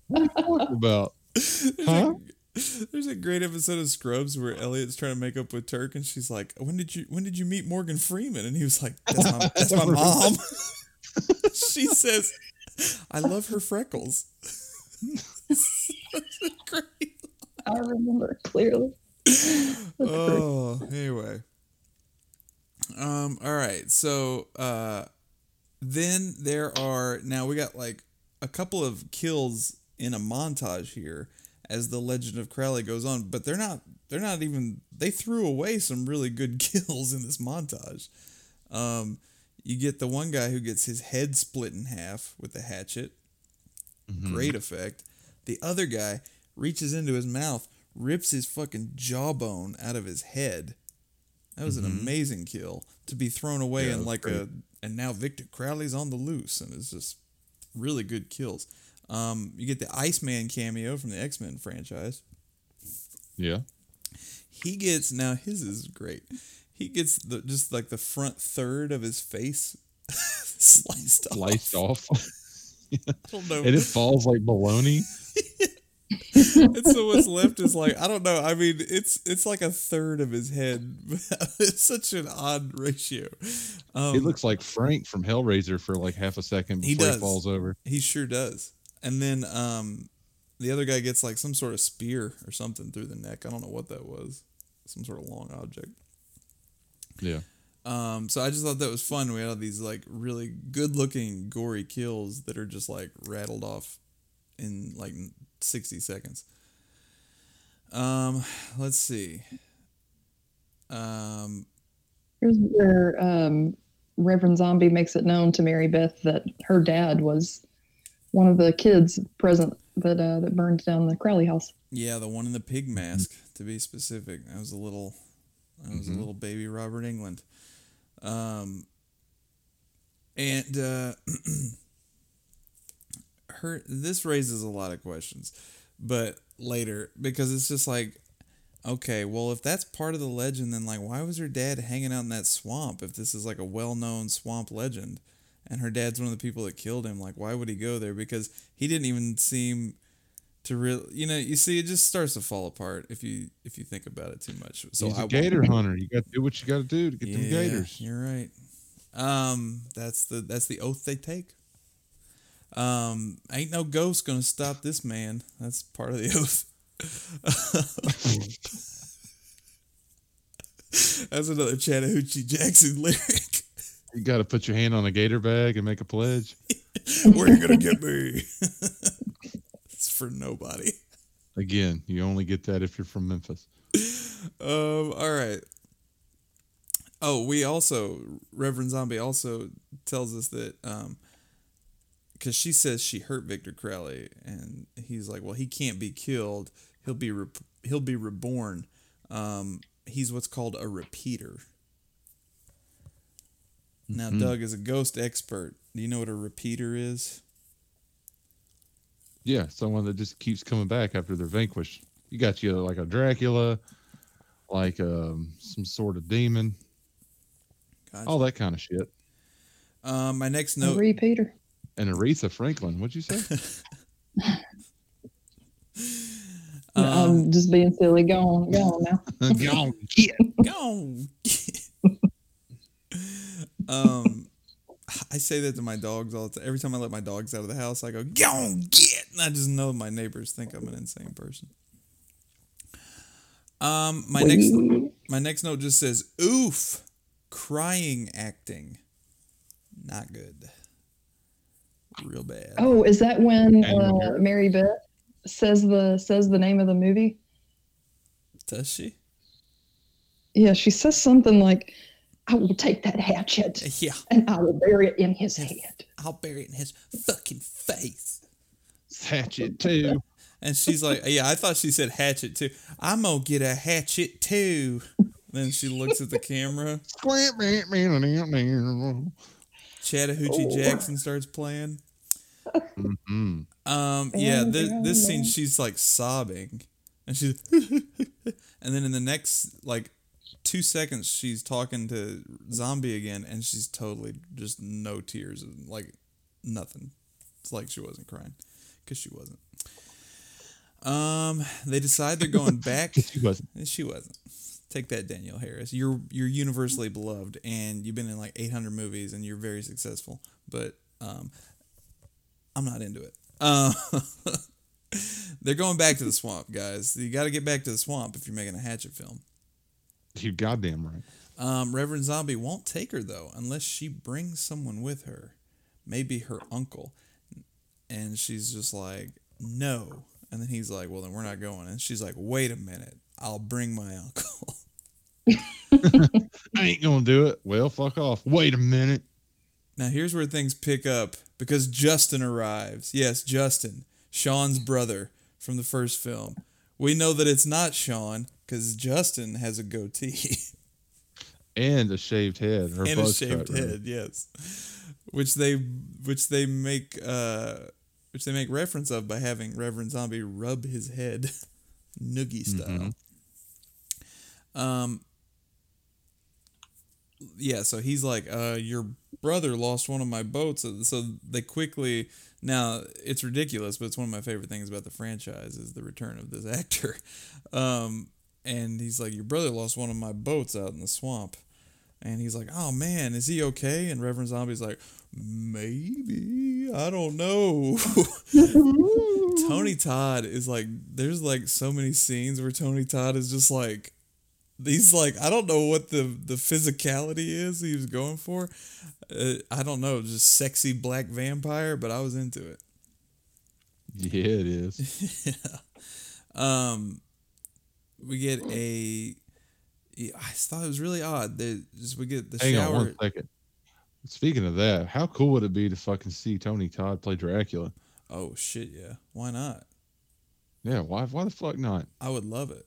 [SPEAKER 3] what are you talking about?
[SPEAKER 1] There's,
[SPEAKER 3] Huh?
[SPEAKER 1] a, there's a great episode of Scrubs where Elliot's trying to make up with Turk, and she's like, "When did you when did you meet Morgan Freeman?" And he was like, "That's my that's my mom." she says, "I love her freckles." great.
[SPEAKER 2] I remember clearly.
[SPEAKER 1] Oh, anyway. Um. All right. So, uh, then there are now we got like a couple of kills in a montage here as the legend of Crowley goes on, but they're not. They're not even. They threw away some really good kills in this montage. Um, you get the one guy who gets his head split in half with a hatchet.
[SPEAKER 3] Mhm.
[SPEAKER 1] Great effect. The other guy reaches into his mouth, rips his fucking jawbone out of his head. That was an
[SPEAKER 3] Mhm.
[SPEAKER 1] amazing kill to be thrown away
[SPEAKER 3] Yeah,
[SPEAKER 1] in like
[SPEAKER 3] great.
[SPEAKER 1] a and now Victor Crowley's on the loose and it's just really good kills. Um, you get the Iceman cameo from the X Men franchise.
[SPEAKER 3] Yeah.
[SPEAKER 1] He gets now his is great. He gets the just like the front third of his face sliced off.
[SPEAKER 3] Sliced off.
[SPEAKER 1] I don't know.
[SPEAKER 3] and it falls like baloney.
[SPEAKER 1] and so what's left is like I don't know. I mean, it's it's like a third of his head. it's such an odd ratio. Um,
[SPEAKER 3] it looks like Frank from Hellraiser for like half a second
[SPEAKER 1] He
[SPEAKER 3] before he,
[SPEAKER 1] does.
[SPEAKER 3] falls over.
[SPEAKER 1] he sure does. And then um, the other guy gets like some sort of spear or something through the neck. I don't know what that was. Some sort of long object.
[SPEAKER 3] Yeah.
[SPEAKER 1] Um, so I just thought that was fun. We had all these like really good looking gory kills that are just like rattled off in like 60 seconds. Um, let's see. Um,
[SPEAKER 2] Here's where um, Reverend Zombie makes it known to Mary Beth that her dad was one of the kids present that uh, that burned down the Crowley house.
[SPEAKER 1] yeah, the one in the pig mask to be specific. That was a little, that was
[SPEAKER 3] Mhm.
[SPEAKER 1] a little baby Robert Englund. Um, and uh, her this raises a lot of questions, but later because it's just like, okay, well if that's part of the legend, then like why was her dad hanging out in that swamp if this is like a well known swamp legend, and her dad's one of the people that killed him? Like why would he go there? Because he didn't even seem to real you know you see it just starts to fall apart if you if you think about it too much so
[SPEAKER 3] He's
[SPEAKER 1] I
[SPEAKER 3] a
[SPEAKER 1] won't-
[SPEAKER 3] gator hunter. You got to do what you got to do to get them gators.
[SPEAKER 1] You're right. Um, that's the that's the oath they take. Um, ain't no ghost gonna stop this man. That's part of the oath. that's another Chattahoochee Jackson lyric.
[SPEAKER 3] You got to put your hand on a gator bag and make a pledge.
[SPEAKER 1] Where you gonna get me? it's for nobody.
[SPEAKER 3] Again, you only get that if you're from Memphis.
[SPEAKER 1] Um, all right. Oh, we also Reverend Zombie also tells us that um because she says she hurt Victor Crowley, and he's like, well, he can't be killed. He'll be re- he'll be reborn. Um, he's what's called a repeater. Now,
[SPEAKER 3] Mhm.
[SPEAKER 1] Doug is a ghost expert. Do you know what a repeater is?
[SPEAKER 3] Yeah, someone that just keeps coming back after they're vanquished. You got you like a Dracula, like um, some sort of demon,
[SPEAKER 1] Gotcha.
[SPEAKER 3] all that kind of shit.
[SPEAKER 1] Um, my next
[SPEAKER 2] No.
[SPEAKER 1] note.
[SPEAKER 2] Repeater.
[SPEAKER 3] And Aretha Franklin, what'd you say?
[SPEAKER 1] Um,
[SPEAKER 2] I'm just being silly. Go on, go on now.
[SPEAKER 3] Gone. Yeah.
[SPEAKER 1] Go. um, I say that to my dogs all the time. Every time I let my dogs out of the house, I go, "Go on, get!" And I just know my neighbors think I'm an insane person. Um, my next my next note just says, "Oof, crying acting, not good, real bad."
[SPEAKER 2] Oh, is that when uh,
[SPEAKER 3] Mary-
[SPEAKER 2] Mary Beth says the says the name of the movie?
[SPEAKER 1] Does she?
[SPEAKER 2] Yeah, she says something like, "I will take that hatchet
[SPEAKER 1] Yeah,
[SPEAKER 2] and I will bury it in his head."
[SPEAKER 1] I'll bury it in his fucking face.
[SPEAKER 3] Hatchet too.
[SPEAKER 1] And she's like, yeah, I thought she said hatchet too. I'm gonna get a hatchet too. Then she looks at the camera. Chattahoochee
[SPEAKER 2] Oh.
[SPEAKER 1] Jackson starts playing.
[SPEAKER 3] Hmm
[SPEAKER 1] Um, yeah,
[SPEAKER 2] Oh,
[SPEAKER 1] this, this scene she's like sobbing, and she's, and then in the next like two seconds she's talking to Zombie again, and she's totally just no tears, like nothing. It's like she wasn't crying, because she wasn't. Um, they decide they're going back.
[SPEAKER 3] She wasn't.
[SPEAKER 1] She wasn't. Take that, Danielle Harris. You're you're universally beloved, and you've been in like 800 movies, and you're very successful. But um, I'm not into it. Uh, they're going back to the swamp, guys. You got to get back to the swamp if you're making a Hatchet film.
[SPEAKER 3] You goddamn right.
[SPEAKER 1] Um, Reverend Zombie won't take her though, unless she brings someone with her, maybe her uncle. And she's just like, no. And then he's like, well, then we're not going. And she's like, wait a minute, I'll bring my uncle.
[SPEAKER 3] I ain't gonna do it. Well, fuck off. Wait a minute.
[SPEAKER 1] Now here's where things pick up because Justin arrives. Yes, Justin, Sean's brother from the first film. We know that it's not Sean because Justin has a goatee
[SPEAKER 3] And a shaved head.
[SPEAKER 1] And a shaved
[SPEAKER 3] cut,
[SPEAKER 1] head. Yes, which they which they make uh, which they make reference of by having Reverend Zombie rub his head, noogie style. Um. Yeah, so he's like, uh, your brother lost one of my boats. So- they quickly now it's ridiculous, but it's one of my favorite things about the franchise is the return of this actor. Um, and he's like, your brother lost one of my boats out in the swamp. And he's like, oh man, is he okay? And Reverend Zombie's like, maybe. I don't know. Tony Todd is like, there's like so many scenes where Tony Todd is just like, These like I don't know what the the physicality is he was going for. Uh, I don't know, just sexy black vampire, but I was into it.
[SPEAKER 3] Yeah, it is.
[SPEAKER 1] yeah. Um, we get a. yeah, I thought it was really odd. That just we get the
[SPEAKER 3] Hang on
[SPEAKER 1] shower.
[SPEAKER 3] one second. Speaking of that, how cool would it be to fucking see Tony Todd play Dracula?
[SPEAKER 1] Oh shit! Yeah, why not?
[SPEAKER 3] Yeah, why? Why the fuck not?
[SPEAKER 1] I would love it.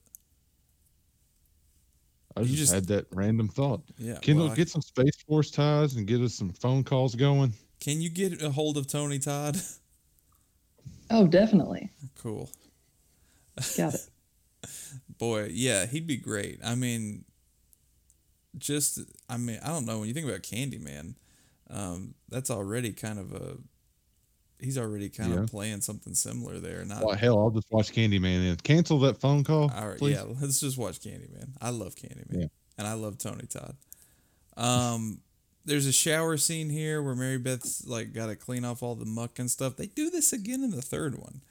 [SPEAKER 3] I
[SPEAKER 1] You
[SPEAKER 3] just,
[SPEAKER 1] just-
[SPEAKER 3] had that random thought.
[SPEAKER 1] Yeah.
[SPEAKER 3] Kendall,
[SPEAKER 1] well, I-
[SPEAKER 3] get some Space Force ties and get us some phone calls going.
[SPEAKER 1] can you get a hold of Tony Todd?
[SPEAKER 2] Oh, definitely.
[SPEAKER 1] cool.
[SPEAKER 2] Got it.
[SPEAKER 1] Boy, yeah, he'd be great. I mean, just I mean, I don't know when you think about Candyman, um, that's already kind of a. He's already kind
[SPEAKER 3] Yeah.
[SPEAKER 1] of playing something similar there. Not
[SPEAKER 3] Well, hell, I'll just watch Candyman and cancel that phone call.
[SPEAKER 1] All right,
[SPEAKER 3] please.
[SPEAKER 1] yeah, let's just watch Candyman. I love Candyman,
[SPEAKER 3] Yeah.
[SPEAKER 1] and I love Tony Todd. Um, there's a shower scene here where Mary Beth's like got to clean off all the muck and stuff. They do this again in the third one,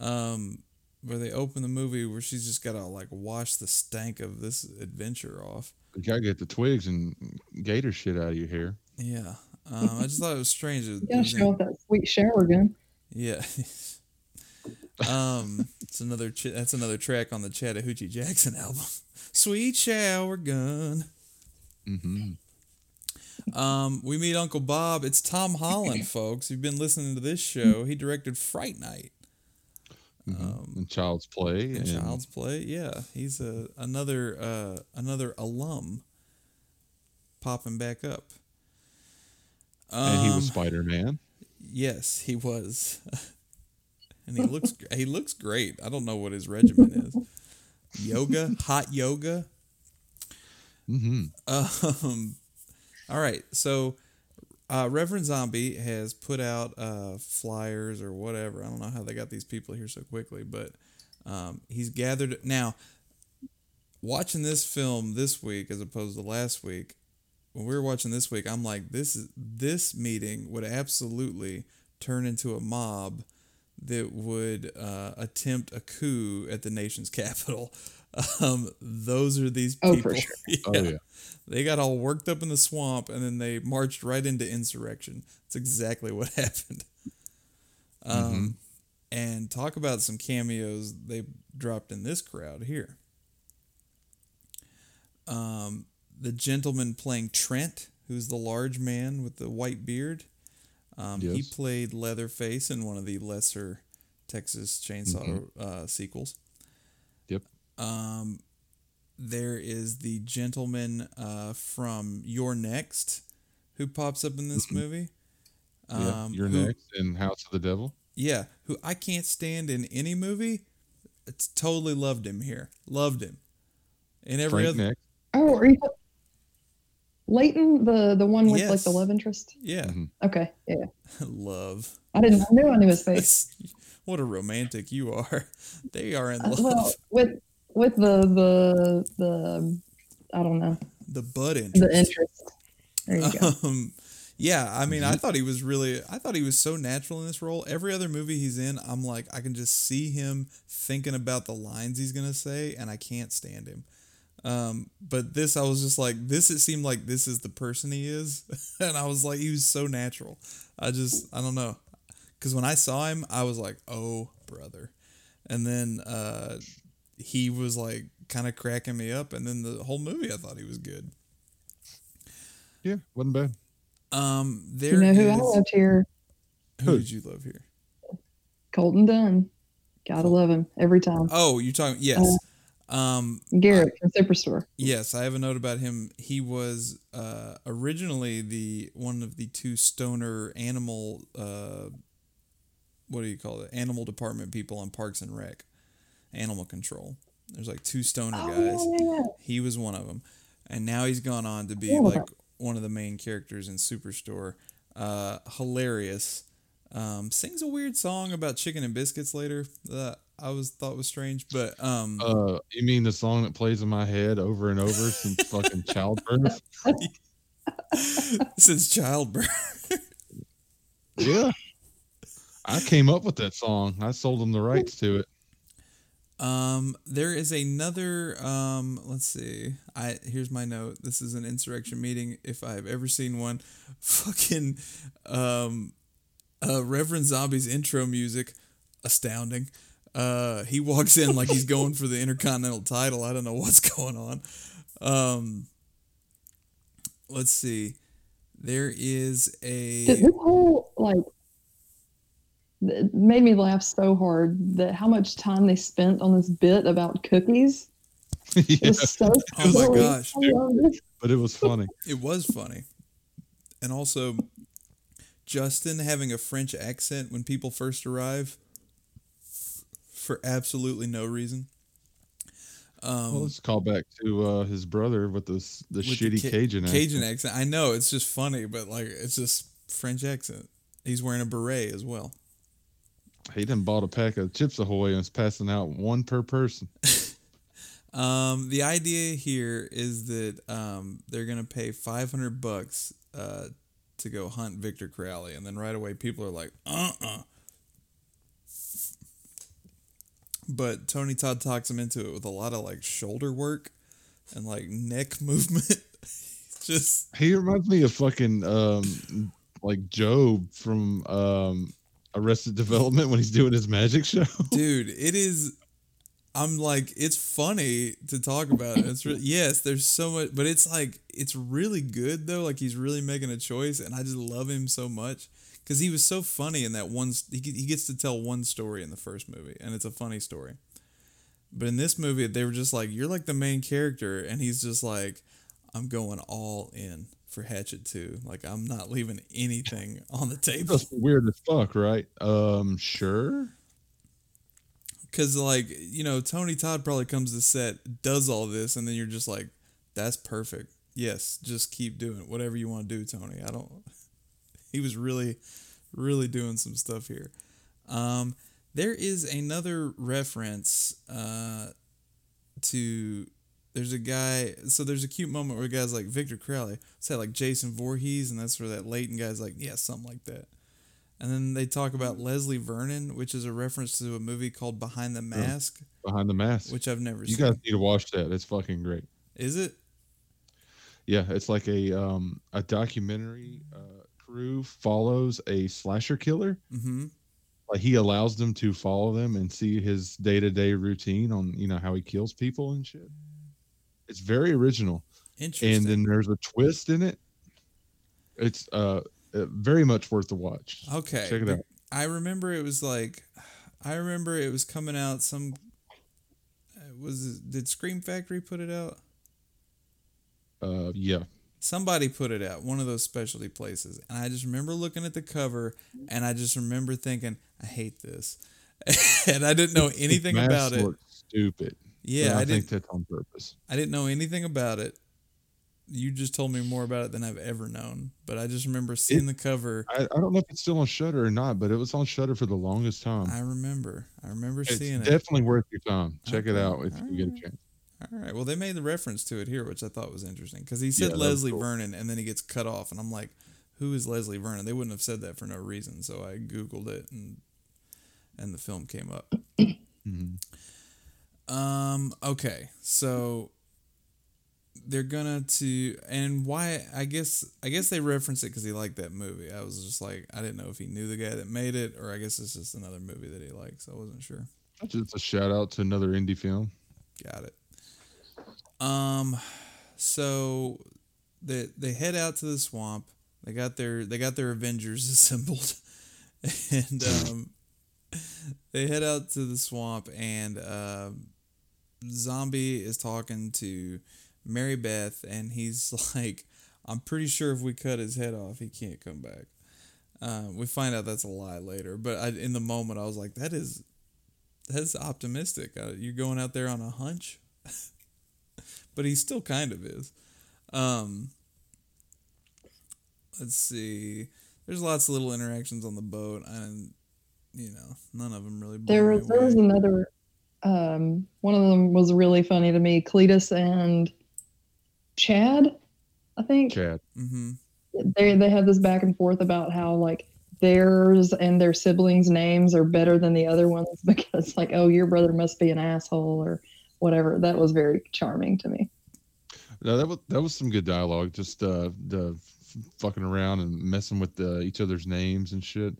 [SPEAKER 1] um, where they open the movie where she's just got to like wash the stank of this adventure off.
[SPEAKER 3] You gotta get the twigs and gator shit out of your hair.
[SPEAKER 1] Yeah, um, I just thought it was strange. It
[SPEAKER 2] You gotta show off that sweet shower gun.
[SPEAKER 1] Yeah. um, it's another ch- that's another track on the Chattahoochee Jackson album. Sweet shower gun.
[SPEAKER 3] Mm-hmm.
[SPEAKER 1] Um, we meet Uncle Bob. It's Tom Holland, folks. You've been listening to this show. He directed Fright Night Um,
[SPEAKER 3] and Child's Play.
[SPEAKER 1] and
[SPEAKER 3] And,
[SPEAKER 1] Child's Play. Yeah, he's a another uh, another alum popping back up.
[SPEAKER 3] And he was
[SPEAKER 1] Um,
[SPEAKER 3] Spider Man.
[SPEAKER 1] Yes, he was. and he looks he looks great. I don't know what his regimen is. Yoga, hot yoga.
[SPEAKER 3] hmm
[SPEAKER 1] Um, all right, so uh, Reverend Zombie has put out uh, flyers or whatever. I don't know how they got these people here so quickly, but um, he's gathered now. Watching this film this week as opposed to last week, when we were watching this week, I'm like, this is this meeting would absolutely turn into a mob that would uh, attempt a coup at the nation's capital. Um, those are these people.
[SPEAKER 2] Oh, for sure.
[SPEAKER 3] Oh yeah.
[SPEAKER 1] They got all worked up in the swamp and then they marched right into insurrection. That's exactly what happened. Um, And talk about some cameos they dropped in this crowd here. Um, the gentleman playing Trent, who's the large man with the white beard. Um, He played Leatherface in one of the lesser Texas Chainsaw uh, sequels.
[SPEAKER 3] Yep.
[SPEAKER 1] Um, there is the gentleman uh, from You're Next who pops up in this movie.
[SPEAKER 3] yeah.
[SPEAKER 1] Um,
[SPEAKER 3] You're
[SPEAKER 1] who-
[SPEAKER 3] next in House of the Devil.
[SPEAKER 1] Yeah, who I can't stand in any movie. It's totally loved him here. Loved him. In every
[SPEAKER 3] Frank
[SPEAKER 1] other,
[SPEAKER 3] next.
[SPEAKER 2] Oh, are you Leighton, the the one with like the love interest?
[SPEAKER 1] yeah,
[SPEAKER 3] Mhm.
[SPEAKER 2] Okay, yeah.
[SPEAKER 1] love.
[SPEAKER 2] I didn't. I knew I knew his face.
[SPEAKER 1] what a romantic you are. They are in
[SPEAKER 2] Uh,
[SPEAKER 1] love.
[SPEAKER 2] well, with with the the the I don't know
[SPEAKER 1] the butt
[SPEAKER 2] the
[SPEAKER 1] interest.
[SPEAKER 2] interest. There you go.
[SPEAKER 1] Um, yeah, I mean, I thought he was really, I thought he was so natural in this role. Every other movie he's in, I'm like, I can just see him thinking about the lines he's gonna say, and I can't stand him. Um, but this, I was just like, this. It seemed like this is the person he is, and I was like, he was so natural. I just, I don't know, because when I saw him, I was like, oh brother, and then uh, he was like kind of cracking me up, and then the whole movie, I thought he was good.
[SPEAKER 3] Yeah, wasn't bad.
[SPEAKER 1] Um, there you
[SPEAKER 2] know who I
[SPEAKER 1] is-
[SPEAKER 2] loved here?
[SPEAKER 1] Who
[SPEAKER 3] Who?
[SPEAKER 1] did you love here?
[SPEAKER 2] Colton Dunn. Gotta love him every time.
[SPEAKER 1] Oh, you talking? Yes. Um,
[SPEAKER 2] Garrett from Superstore.
[SPEAKER 1] yes, I have a note about him. He was uh, originally the one of the two stoner animal. Uh, what do you call it? Animal department people on Parks and Rec, Animal Control. There's like two stoner
[SPEAKER 2] Oh,
[SPEAKER 1] guys.
[SPEAKER 2] yeah, yeah.
[SPEAKER 1] He was one of them, and now he's gone on to be like one of the main characters in Superstore. Uh, hilarious. Um, sings a weird song about chicken and biscuits later that I was thought was strange, but um,
[SPEAKER 3] Uh, you mean the song that plays in my head over and over since fucking childbirth?
[SPEAKER 1] since childbirth.
[SPEAKER 3] Yeah. I came up with that song. I sold them the rights to it.
[SPEAKER 1] Um, there is another. Um, let's see. I here's my note. This is an insurrection meeting. If I've ever seen one, fucking, um, uh, Reverend Zombie's intro music, astounding. Uh, he walks in like he's going for the intercontinental title. I don't know what's going on. Um, let's see. There is a.
[SPEAKER 2] This whole like it made me laugh so hard that how much time they spent on this bit about cookies
[SPEAKER 3] yeah,
[SPEAKER 2] was so
[SPEAKER 1] Oh my gosh.
[SPEAKER 2] It.
[SPEAKER 3] but it was funny.
[SPEAKER 1] It was funny. And also, Justin having a French accent when people first arrive for absolutely no reason. Um,
[SPEAKER 3] well, let's call back to uh, his brother with this the
[SPEAKER 1] with the
[SPEAKER 3] shitty
[SPEAKER 1] Ca-
[SPEAKER 3] Cajun
[SPEAKER 1] Cajun
[SPEAKER 3] accent.
[SPEAKER 1] accent. I know it's just funny, but like it's just French accent. He's wearing a beret as well.
[SPEAKER 3] He done bought a pack of Chips Ahoy and is passing out one per person.
[SPEAKER 1] Um, the idea here is that um, they're gonna pay five hundred bucks uh, to go hunt Victor Crowley, and then right away people are like, uh uh But Tony Todd talks him into it with a lot of like shoulder work and like neck movement. Just
[SPEAKER 3] He reminds me of fucking um like GOB from um Arrested Development when he's doing his magic show.
[SPEAKER 1] dude, it is. I'm like, it's funny to talk about. It. It's really yes, there's so much, but it's like it's really good though. Like he's really making a choice, and I just love him so much because he was so funny in that one. He he gets to tell one story in the first movie, and it's a funny story. But in this movie, they were just like, you're like the main character, and he's just like, I'm going all in for Hatchet 2. Like I'm not leaving anything on the table.
[SPEAKER 3] That's weird as fuck, right? Um, sure.
[SPEAKER 1] Cause like you know, Tony Todd probably comes to set, does all this, and then you're just like, "That's perfect. Yes, just keep doing. Whatever you want to do, Tony." I don't. He was really, really doing some stuff here. Um, there is another reference uh, to. There's a guy. So there's a cute moment where guy's like Victor Crowley, say like Jason Voorhees, and that's where that Leighton guy's like, yeah, something like that. And then they talk about Leslie Vernon, which is a reference to a movie called Behind the Mask,
[SPEAKER 3] Behind the mask.
[SPEAKER 1] which I've never
[SPEAKER 3] you
[SPEAKER 1] seen.
[SPEAKER 3] You guys need to watch that. It's fucking great.
[SPEAKER 1] Is it?
[SPEAKER 3] Yeah, it's like a um a documentary uh crew follows a slasher killer.
[SPEAKER 1] Mm-hmm.
[SPEAKER 3] Like he allows them to follow them and see his day-to-day routine on, you know, how he kills people and shit. It's very original.
[SPEAKER 1] Interesting.
[SPEAKER 3] And then there's a twist in it. It's uh uh, very much worth the watch.
[SPEAKER 1] okay,
[SPEAKER 3] check it out.
[SPEAKER 1] I remember it was like, I remember it was coming out. Some uh, was it- did Scream Factory put it out?
[SPEAKER 3] Uh yeah.
[SPEAKER 1] Somebody put it out, one of those specialty places, and I just remember looking at the cover, and I just remember thinking, I hate this, and I didn't know anything
[SPEAKER 3] Mask
[SPEAKER 1] about it.
[SPEAKER 3] Stupid.
[SPEAKER 1] Yeah, I,
[SPEAKER 3] I,
[SPEAKER 1] didn't.
[SPEAKER 3] think that's on purpose.
[SPEAKER 1] I didn't know anything about it. You just told me more about it than I've ever known. But I just remember seeing the cover.
[SPEAKER 3] I, I don't know if it's still on Shudder or not, but it was on Shudder for the longest time.
[SPEAKER 1] I remember. I remember
[SPEAKER 3] it's
[SPEAKER 1] seeing it.
[SPEAKER 3] definitely worth your time. Check it out if you get a chance.
[SPEAKER 1] All right. Well, they made the reference to it here, which I thought was interesting because he said
[SPEAKER 3] Yeah,
[SPEAKER 1] Leslie
[SPEAKER 3] cool.
[SPEAKER 1] Vernon, and then he gets cut off, and I'm like, "Who is Leslie Vernon?" They wouldn't have said that for no reason. So I googled it, and and the film came up.
[SPEAKER 3] Mhm.
[SPEAKER 1] Um. Okay. So they're gonna to and why? I guess I guess they reference it because he liked that movie. I was just like, I didn't know if he knew the guy that made it, or I guess it's just another movie that he likes. I wasn't sure.
[SPEAKER 3] Just a shout out to another indie film.
[SPEAKER 1] Got it. Um, so they they head out to the swamp. They got their they got their Avengers assembled, and um, they head out to the swamp. And um Zombie is talking to Mary Beth, and he's like, "I'm pretty sure if we cut his head off, he can't come back." Uh, we find out that's a lie later, but I, in the moment I was like, "That is that's optimistic. Uh, you're going out there on a hunch, but he still kind of is. Um, let's see. There's lots of little interactions on the boat, and you know, none of them really.
[SPEAKER 2] There was there was another. Um, one of them was really funny to me. Cletus and Chad, I think
[SPEAKER 3] Chad.
[SPEAKER 1] Mhm.
[SPEAKER 2] they they have this back and forth about how like theirs and their siblings' names are better than the other ones because, like, oh, your brother must be an asshole or whatever. That was very charming to me.
[SPEAKER 3] No, that was that was some good dialogue. Just uh, the fucking around and messing with the, each other's names and shit.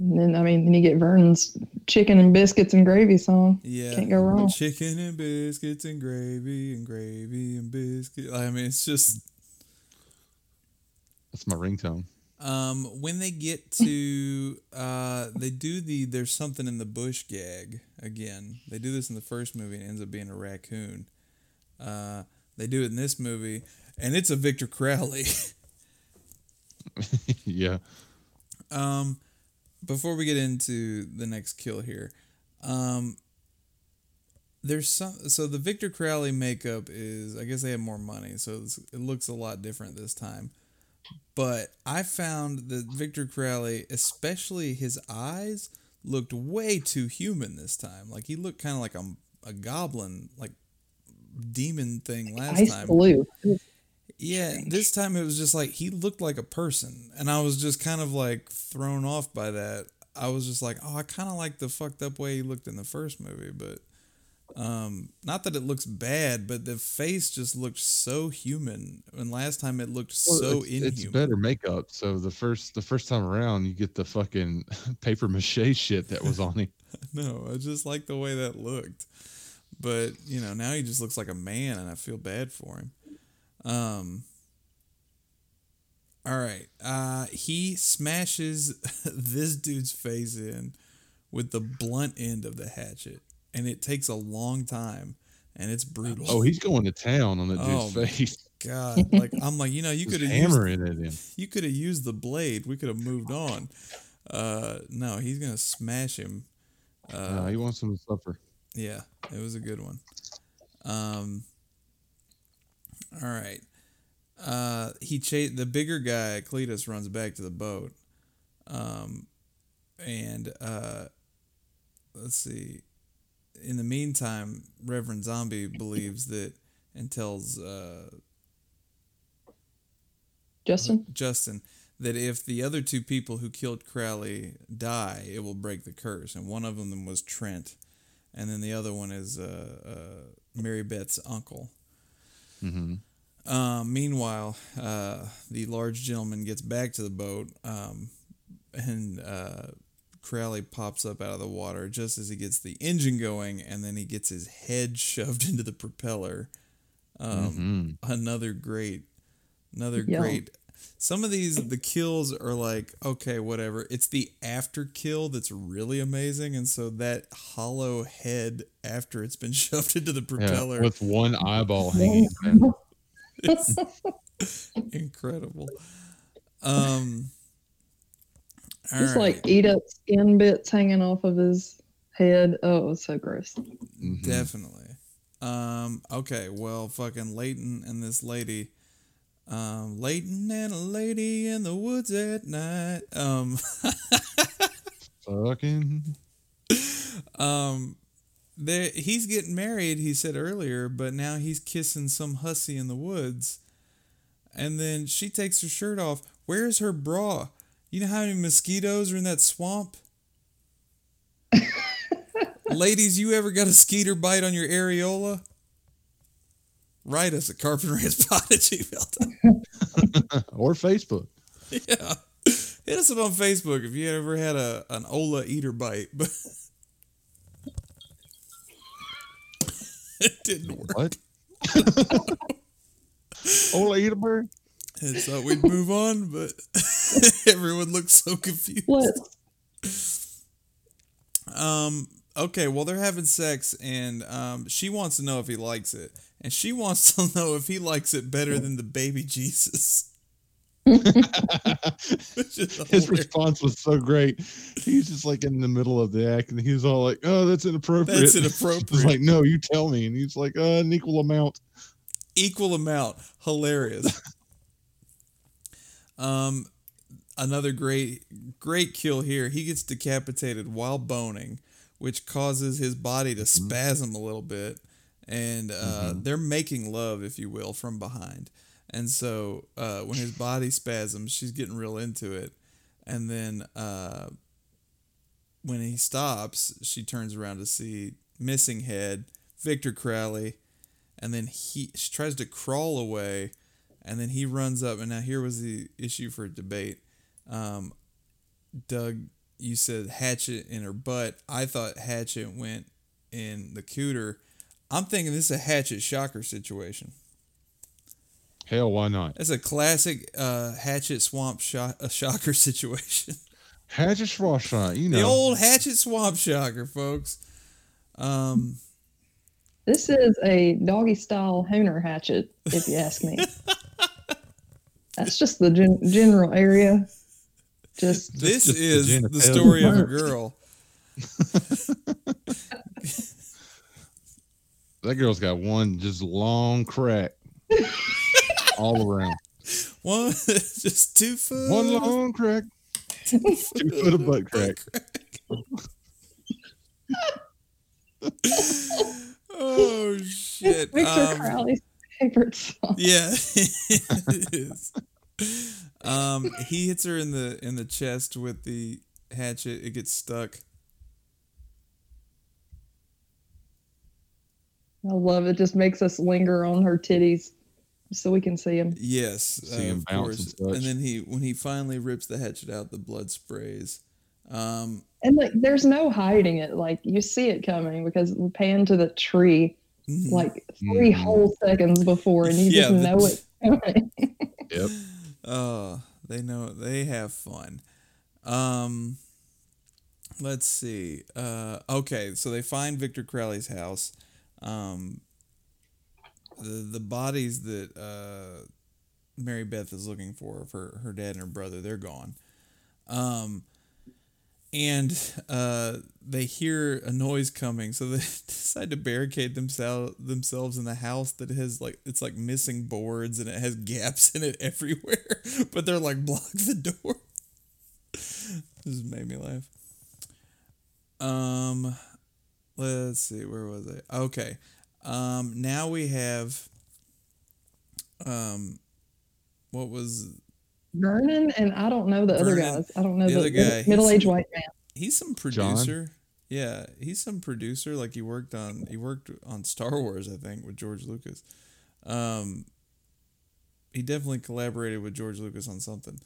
[SPEAKER 2] And then, I mean, then you get Vernon's chicken and biscuits and gravy song.
[SPEAKER 1] Yeah.
[SPEAKER 2] Can't go wrong.
[SPEAKER 1] Chicken and biscuits and gravy and gravy and biscuit. I mean, it's just
[SPEAKER 3] That's my ringtone.
[SPEAKER 1] Um when they get to uh they do the there's something in the bush gag again. They do this in the first movie and it ends up being a raccoon. Uh they do it in this movie and it's a Victor Crowley.
[SPEAKER 3] yeah.
[SPEAKER 1] Um, before we get into the next kill here, um, there's some. So the Victor Crowley makeup is, I guess they have more money, so it's, it looks a lot different this time. But I found that Victor Crowley, especially his eyes, looked way too human this time. Like he looked kind of like a, a goblin, like demon thing last
[SPEAKER 2] Ice
[SPEAKER 1] time.
[SPEAKER 2] blue.
[SPEAKER 1] Yeah, this time it was just like he looked like a person, and I was just kind of like thrown off by that. I was just like, oh, I kind of like the fucked up way he looked in the first movie, but um, not that it looks bad, but the face just looked so human, and last time it looked
[SPEAKER 3] Well,
[SPEAKER 1] so
[SPEAKER 3] it's,
[SPEAKER 1] inhuman.
[SPEAKER 3] it's better makeup. So the first the first time around, you get the fucking paper mache shit that was on him.
[SPEAKER 1] No, I just like the way that looked, but you know now he just looks like a man, and I feel bad for him. Um. All right. Uh, he smashes this dude's face in with the blunt end of the hatchet, and it takes a long time, and it's brutal.
[SPEAKER 3] Oh, he's going to town on that
[SPEAKER 1] Oh,
[SPEAKER 3] dude's face.
[SPEAKER 1] God! Like I'm like, you know, you could have used
[SPEAKER 3] hammering it in.
[SPEAKER 1] you could have used the blade. We could have moved on. Uh, no, he's gonna smash him. Uh,
[SPEAKER 3] Uh, he wants him to suffer.
[SPEAKER 1] Yeah, it was a good one. Um. All right. Uh, he cha- the bigger guy, Cletus, runs back to the boat. Um, and uh, let's see. In the meantime, Reverend Zombie believes that and tells uh,
[SPEAKER 2] Justin?
[SPEAKER 1] Justin that if the other two people who killed Crowley die, it will break the curse. And one of them was Trent, and then the other one is uh, uh, Mary Beth's uncle.
[SPEAKER 3] hmm
[SPEAKER 1] Um, meanwhile, uh, the large gentleman gets back to the boat, um, and uh, Crowley pops up out of the water just as he gets the engine going, and then he gets his head shoved into the propeller. Um,
[SPEAKER 3] hmm
[SPEAKER 1] another great another
[SPEAKER 2] Yeah.
[SPEAKER 1] great some of these the kills are like okay whatever it's the after kill that's really amazing and so that hollow head after it's been shoved into the
[SPEAKER 3] Yeah,
[SPEAKER 1] propeller
[SPEAKER 3] with one eyeball hanging.
[SPEAKER 1] it's incredible um all
[SPEAKER 2] Just
[SPEAKER 1] right,
[SPEAKER 2] like eat up skin bits hanging off of his head. Oh, it was so gross.
[SPEAKER 3] Mhm.
[SPEAKER 1] definitely um okay well fucking leighton and this lady um leighton and a lady in the woods at night um
[SPEAKER 3] Fucking.
[SPEAKER 1] Um, there he's getting married. He said earlier, but now he's kissing some hussy in the woods, and then she takes her shirt off. Where's her bra? You know how many mosquitoes are in that swamp? Ladies, you ever got a skeeter bite on your areola? Write us at carpenterandspot at gmail.com.
[SPEAKER 3] or Facebook.
[SPEAKER 1] Yeah. Hit us up on Facebook if you ever had a an Ola eater bite, but it didn't work.
[SPEAKER 3] What? Ola Edelberg?
[SPEAKER 1] I thought we'd move on, but everyone looked so confused.
[SPEAKER 2] What?
[SPEAKER 1] Um. Okay. Well, they're having sex, and um, she wants to know if he likes it, and she wants to know if he likes it better than the baby Jesus.
[SPEAKER 3] His response was so great. He's just like in the middle of the act, and he's all like, "Oh, that's inappropriate."
[SPEAKER 1] That's
[SPEAKER 3] She's
[SPEAKER 1] inappropriate.
[SPEAKER 3] like, "No, you tell me." And he's like, "Uh, an equal amount."
[SPEAKER 1] equal amount hilarious um another great great kill here. He gets decapitated while boning which causes his body to spasm a little bit. And uh, they're making love if you will from behind. And so uh, when his body spasms, she's getting real into it. And then uh, when he stops, she turns around to see missing head, Victor Crowley, and then he she tries to crawl away, and then he runs up. And now here was the issue for debate. Um, Doug, you said hatchet in her butt. I thought hatchet went in the cooter. I'm thinking this is a hatchet shocker situation.
[SPEAKER 3] Hell, why not?
[SPEAKER 1] It's a classic uh, hatchet swamp sho- a shocker situation.
[SPEAKER 3] Hatchet Schwarzenegger, you know.
[SPEAKER 1] The old hatchet swamp shocker, folks. Um,
[SPEAKER 2] This is a doggy style Hooner hatchet, if you ask me. That's just the gen- general area. Just
[SPEAKER 1] this
[SPEAKER 3] just
[SPEAKER 1] is the
[SPEAKER 3] genitalia.
[SPEAKER 1] story of a girl.
[SPEAKER 3] that girl's got one just long crack all around.
[SPEAKER 1] One, just two foot.
[SPEAKER 3] One long crack, two foot of butt crack.
[SPEAKER 1] oh shit!
[SPEAKER 2] Victor
[SPEAKER 1] Um,
[SPEAKER 2] Crowley's favorite song.
[SPEAKER 1] Yeah, it is. Um, he hits her in the in the chest with the hatchet. It gets stuck.
[SPEAKER 2] I love it. Just makes us linger on her titties so we can see them.
[SPEAKER 1] Yes,
[SPEAKER 3] See
[SPEAKER 1] uh,
[SPEAKER 3] him
[SPEAKER 1] of course.
[SPEAKER 3] and
[SPEAKER 1] And, then he when he finally rips the hatchet out, the blood sprays. Um,
[SPEAKER 2] And like, there's no hiding it. Like you see it coming because we pan to the tree. Like 3
[SPEAKER 3] Mhm.
[SPEAKER 2] whole seconds before, and you
[SPEAKER 1] Yeah,
[SPEAKER 2] just
[SPEAKER 1] the-
[SPEAKER 2] know it's coming.
[SPEAKER 3] Yep.
[SPEAKER 1] Oh, they know they have fun. Um let's see. Uh okay, so they find Victor Crowley's house. Um the the bodies that uh Mary Beth is looking for of her her dad and her brother, they're gone. Um and uh, they hear a noise coming, so they decide to barricade themselves themselves in the house that has like it's like missing boards and it has gaps in it everywhere. But they're like block the door. this made me laugh. Um, let's see, where was I? Okay, um, now we have um, what was
[SPEAKER 2] Vernon and I don't know the other guys. I don't know
[SPEAKER 1] The
[SPEAKER 2] the,
[SPEAKER 1] other guy,
[SPEAKER 2] middle aged white man.
[SPEAKER 1] he's some
[SPEAKER 3] John?
[SPEAKER 1] producer. Yeah, he's some producer. Like he worked on he worked on Star Wars, I think, with George Lucas. Um, he definitely collaborated with George Lucas on something,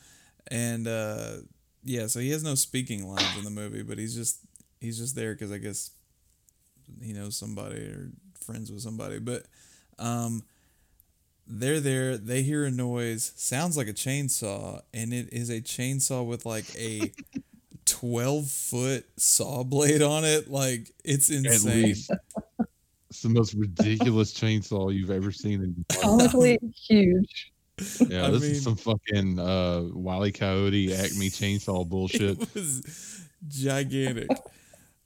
[SPEAKER 1] and uh, yeah, so he has no speaking lines in the movie, but he's just he's just there because I guess he knows somebody or friends with somebody. But um, they're there. They hear a noise. Sounds like a chainsaw, and it is a chainsaw with like a 12 foot saw blade on it. Like, it's
[SPEAKER 3] At
[SPEAKER 1] insane.
[SPEAKER 3] least. It's the most ridiculous chainsaw you've ever seen in your.
[SPEAKER 2] Comically huge.
[SPEAKER 3] Yeah,
[SPEAKER 1] I
[SPEAKER 3] this
[SPEAKER 1] mean-
[SPEAKER 3] is some fucking uh Wile E. Coyote Acme chainsaw bullshit.
[SPEAKER 1] It was gigantic.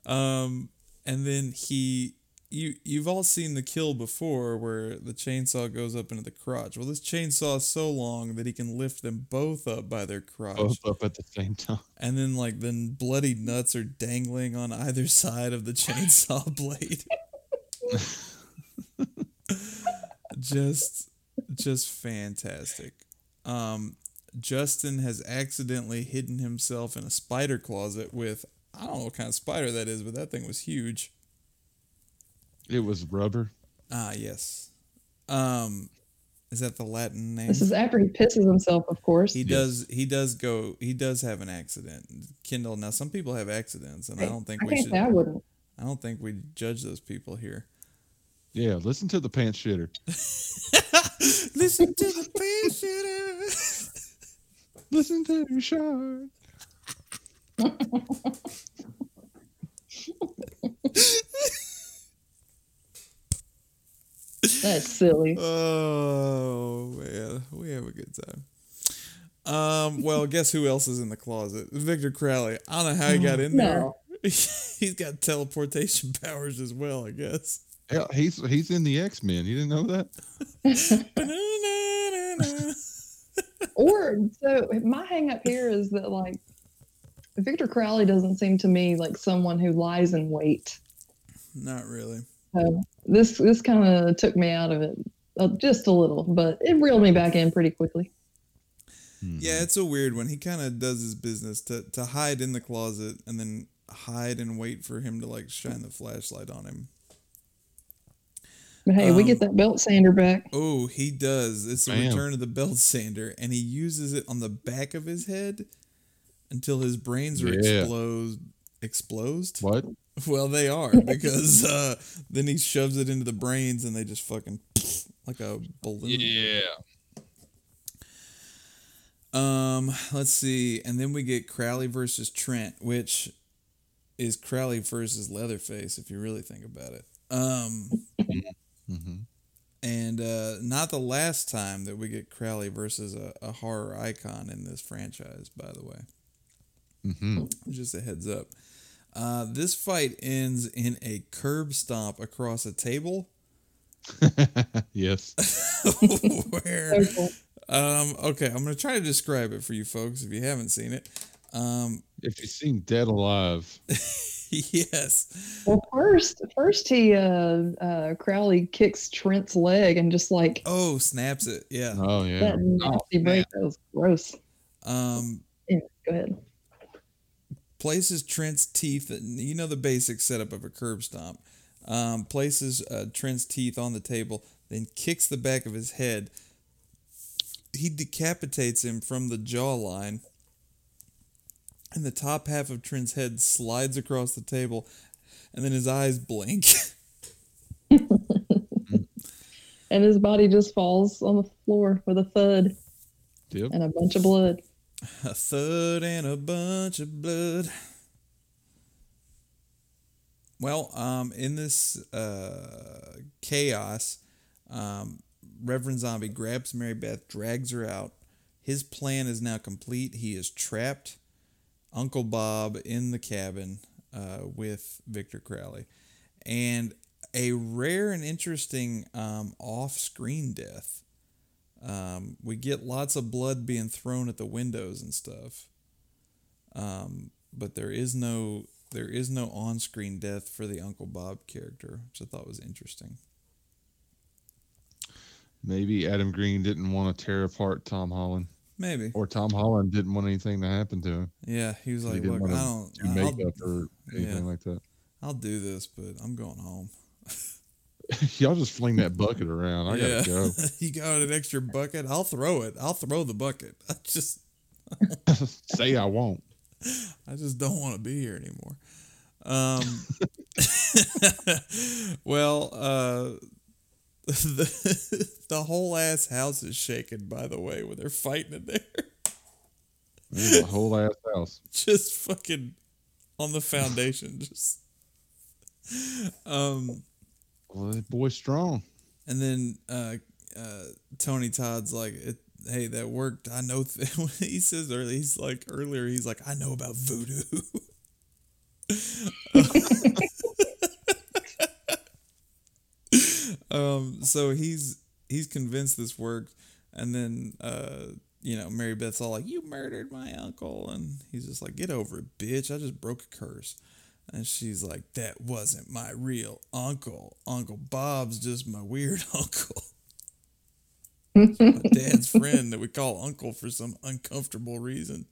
[SPEAKER 1] um, and then he, you, you've all seen the kill before where the chainsaw goes up into the crotch. Well, this chainsaw is so long that he can lift them both up by their crotch.
[SPEAKER 3] Both up at the same time.
[SPEAKER 1] And then, like, the bloody nuts are dangling on either side of the chainsaw blade. just, just fantastic. Um, Justin has accidentally hidden himself in a spider closet with I don't know what kind of spider that is, but that thing was huge.
[SPEAKER 3] It was rubber.
[SPEAKER 1] Ah, yes. Um, is that the Latin name?
[SPEAKER 2] This is after he pisses himself, of course.
[SPEAKER 1] He
[SPEAKER 3] Yes.
[SPEAKER 1] does. He does go. He does have an accident. Kindle. Now, some people have accidents, and I don't think
[SPEAKER 2] I
[SPEAKER 1] we should.
[SPEAKER 2] I wouldn't.
[SPEAKER 1] I don't think we judge those people here.
[SPEAKER 3] Yeah, listen to the pants shitter.
[SPEAKER 1] Listen to the pants shitter.
[SPEAKER 3] Listen to the shot.
[SPEAKER 2] That's silly.
[SPEAKER 1] Oh man, we have a good time. Um. Well, guess who else is in the closet? Victor Crowley. I don't know how he got in there. He's got teleportation powers as well. I guess.
[SPEAKER 3] Yeah, he's he's in the X Men. You didn't know that?
[SPEAKER 2] Or so my hang up here is that like Victor Crowley doesn't seem to me like someone who lies in wait.
[SPEAKER 1] Not really.
[SPEAKER 2] So this this kind of took me out of it. uh, just a little, but it reeled me back in pretty quickly.
[SPEAKER 3] Mhm.
[SPEAKER 1] Yeah, it's a weird one. He kind of does his business to to hide in the closet and then hide and wait for him to like shine the flashlight on him.
[SPEAKER 2] But hey, we
[SPEAKER 1] Um,
[SPEAKER 2] get that belt sander back.
[SPEAKER 1] Oh, he does. It's the
[SPEAKER 3] Bam.
[SPEAKER 1] return of the belt sander, and he uses it on the back of his head until his brains are
[SPEAKER 3] Yeah.
[SPEAKER 1] explode explosed.
[SPEAKER 3] What?
[SPEAKER 1] Well, they are because uh, then he shoves it into the brains, and they just fucking like a balloon.
[SPEAKER 3] Yeah.
[SPEAKER 1] Um, let's see, and then we get Crowley versus Trent, which is Crowley versus Leatherface, if you really think about it. Um,
[SPEAKER 3] hmm
[SPEAKER 1] and uh, not the last time that we get Crowley versus a, a horror icon in this franchise, by the way.
[SPEAKER 3] Mm-hmm.
[SPEAKER 1] Just a heads up. Uh, this fight ends in a curb stomp across a table,
[SPEAKER 3] yes.
[SPEAKER 1] where um, okay, I'm gonna try to describe it for you folks if you haven't seen it. Um,
[SPEAKER 3] If you've seen Dead Alive,
[SPEAKER 1] yes.
[SPEAKER 2] Well, first, first he uh, uh, Crowley kicks Trent's leg and just like
[SPEAKER 1] Oh, snaps it. Yeah.
[SPEAKER 3] oh yeah,
[SPEAKER 2] that nasty break. That was gross.
[SPEAKER 1] Um,
[SPEAKER 2] Yeah, go ahead.
[SPEAKER 1] Places Trent's teeth. You know the basic setup of a curb stomp. Um, places uh, Trent's teeth on the table, then kicks the back of his head. He decapitates him from the jawline, and the top half of Trent's head slides across the table, and then his eyes blink.
[SPEAKER 2] And his body just falls on the floor with a thud
[SPEAKER 3] yep.
[SPEAKER 2] and a bunch of blood.
[SPEAKER 1] A thud and a bunch of blood. Well, um, in this uh, chaos, um, Reverend Zombie grabs Mary Beth, drags her out. His plan is now complete. He is trapped Uncle Bob in the cabin uh, with Victor Crowley. And a rare and interesting um, off screen death. Um, we get lots of blood being thrown at the windows and stuff. Um, but there is no there is no on screen death for the Uncle Bob character, which I thought was interesting.
[SPEAKER 3] Maybe Adam Green didn't want to tear apart Tom Holland,
[SPEAKER 1] Maybe.
[SPEAKER 3] or Tom Holland didn't want anything to happen to him.
[SPEAKER 1] Yeah, he was
[SPEAKER 3] he
[SPEAKER 1] like,
[SPEAKER 3] didn't
[SPEAKER 1] "Look, I don't,
[SPEAKER 3] do
[SPEAKER 1] I'll,
[SPEAKER 3] makeup or anything
[SPEAKER 1] yeah.
[SPEAKER 3] like that.
[SPEAKER 1] I'll do this, but I'm going home."
[SPEAKER 3] Y'all just fling that bucket around. I
[SPEAKER 1] yeah,
[SPEAKER 3] gotta go.
[SPEAKER 1] you got an extra bucket? I'll throw it. I'll throw the bucket. I just,
[SPEAKER 3] Say I won't.
[SPEAKER 1] I just don't want to be here anymore. Um, well, uh, the, the whole ass house is shaking. By the way, when they're fighting in there,
[SPEAKER 3] the whole ass house.
[SPEAKER 1] just fucking on the foundation, just. Um,
[SPEAKER 3] Well, boy's strong.
[SPEAKER 1] and then uh, uh, Tony Todd's like, "Hey, that worked. I know." Th-. he says earlier, he's like earlier, he's like, "I know about voodoo." um, so he's he's convinced this worked, and then uh, you know, Mary Beth's all like, "You murdered my uncle," and he's just like, "Get over it, bitch! I just broke a curse." And she's like, "That wasn't my real uncle. Uncle Bob's just my weird uncle." my dad's friend that we call uncle for some uncomfortable reason.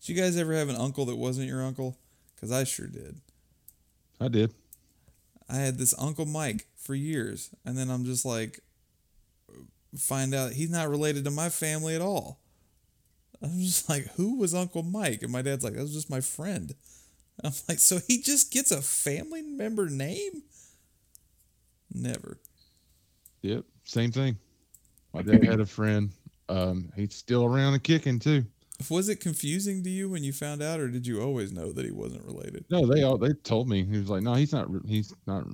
[SPEAKER 1] Did you guys ever have an uncle that wasn't your uncle? Because I sure did.
[SPEAKER 3] I did.
[SPEAKER 1] I had this Uncle Mike for years, and then I'm just like, find out he's not related to my family at all. I'm just like, who was Uncle Mike? And my dad's like, that was just my friend. I'm like, so he just gets a family member name? Never.
[SPEAKER 3] Yep. Same thing. My dad had a friend. Um, he's still around and kicking too.
[SPEAKER 1] Was it confusing to you when you found out, or did you always know that he wasn't related?
[SPEAKER 3] No, they all they told me he was like, no, he's not. He's not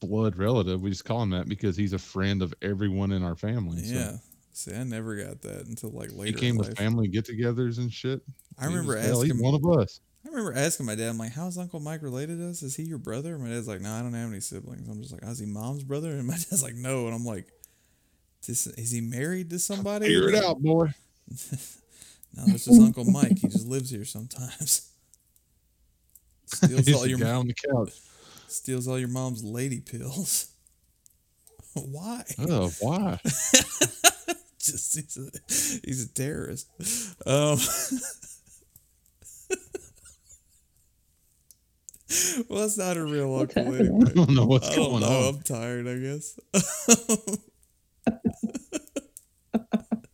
[SPEAKER 3] blood relative. We just call him that because he's a friend of everyone in our family. So
[SPEAKER 1] Yeah. See, I never got that until like later.
[SPEAKER 3] he came
[SPEAKER 1] in
[SPEAKER 3] with family get-togethers and shit.
[SPEAKER 1] I
[SPEAKER 3] He
[SPEAKER 1] remember
[SPEAKER 3] was, hell, he's
[SPEAKER 1] asking
[SPEAKER 3] one of us.
[SPEAKER 1] I remember asking my dad, I'm like, how's Uncle Mike related to us? Is he your brother? My dad's like, no, I don't have any siblings. I'm just like, is he mom's brother? And my dad's like, no. And I'm like, this, is he married to somebody?
[SPEAKER 3] Figure it out, boy.
[SPEAKER 1] No, that's just Uncle Mike. He just lives here sometimes. Steals
[SPEAKER 3] He's
[SPEAKER 1] all your
[SPEAKER 3] guy on the couch.
[SPEAKER 1] steals all your mom's lady pills. Why?
[SPEAKER 3] Oh, why?
[SPEAKER 1] Just he's a, he's a terrorist. Um, well, that's not a real
[SPEAKER 2] What's
[SPEAKER 1] uncle
[SPEAKER 2] happening?
[SPEAKER 1] anyway.
[SPEAKER 3] I don't know what's
[SPEAKER 1] I don't
[SPEAKER 3] going
[SPEAKER 1] know.
[SPEAKER 3] on.
[SPEAKER 1] I'm tired. I guess.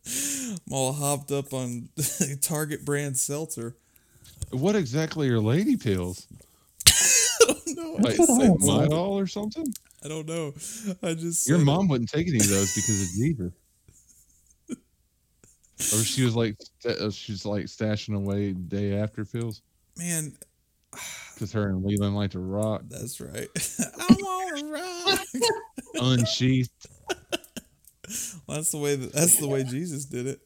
[SPEAKER 1] I'm all hopped up on Target brand seltzer.
[SPEAKER 3] What exactly are lady pills?
[SPEAKER 1] no, I
[SPEAKER 3] Like
[SPEAKER 2] what I
[SPEAKER 1] just said
[SPEAKER 2] want.
[SPEAKER 3] Midol or something?
[SPEAKER 1] I don't know. I just
[SPEAKER 3] Your
[SPEAKER 1] said it.
[SPEAKER 3] mom wouldn't take any of those because of Jesus. Or she was like, sta- uh, she's like stashing away day after pills
[SPEAKER 1] man.
[SPEAKER 3] Because her and Leland like to rock,
[SPEAKER 1] That's right. I want to rock.
[SPEAKER 3] unsheathed.
[SPEAKER 1] That's the way. That, that's the way Jesus did it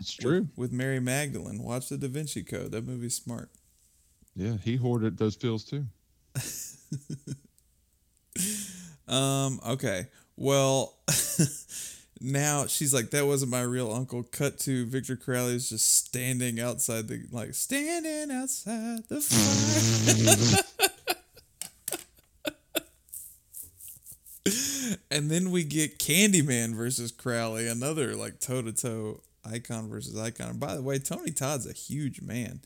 [SPEAKER 3] It's true.
[SPEAKER 1] with Mary Magdalene. Watch the Da Vinci Code. That movie's smart.
[SPEAKER 3] Yeah, he hoarded those pills too.
[SPEAKER 1] Um. Okay. Well, now she's like, "That wasn't my real uncle." Cut to Victor Crowley is just standing outside the like standing outside the fire. and then we get Candyman versus Crowley, another like toe to toe icon versus icon. By the way, Tony Todd's a huge man.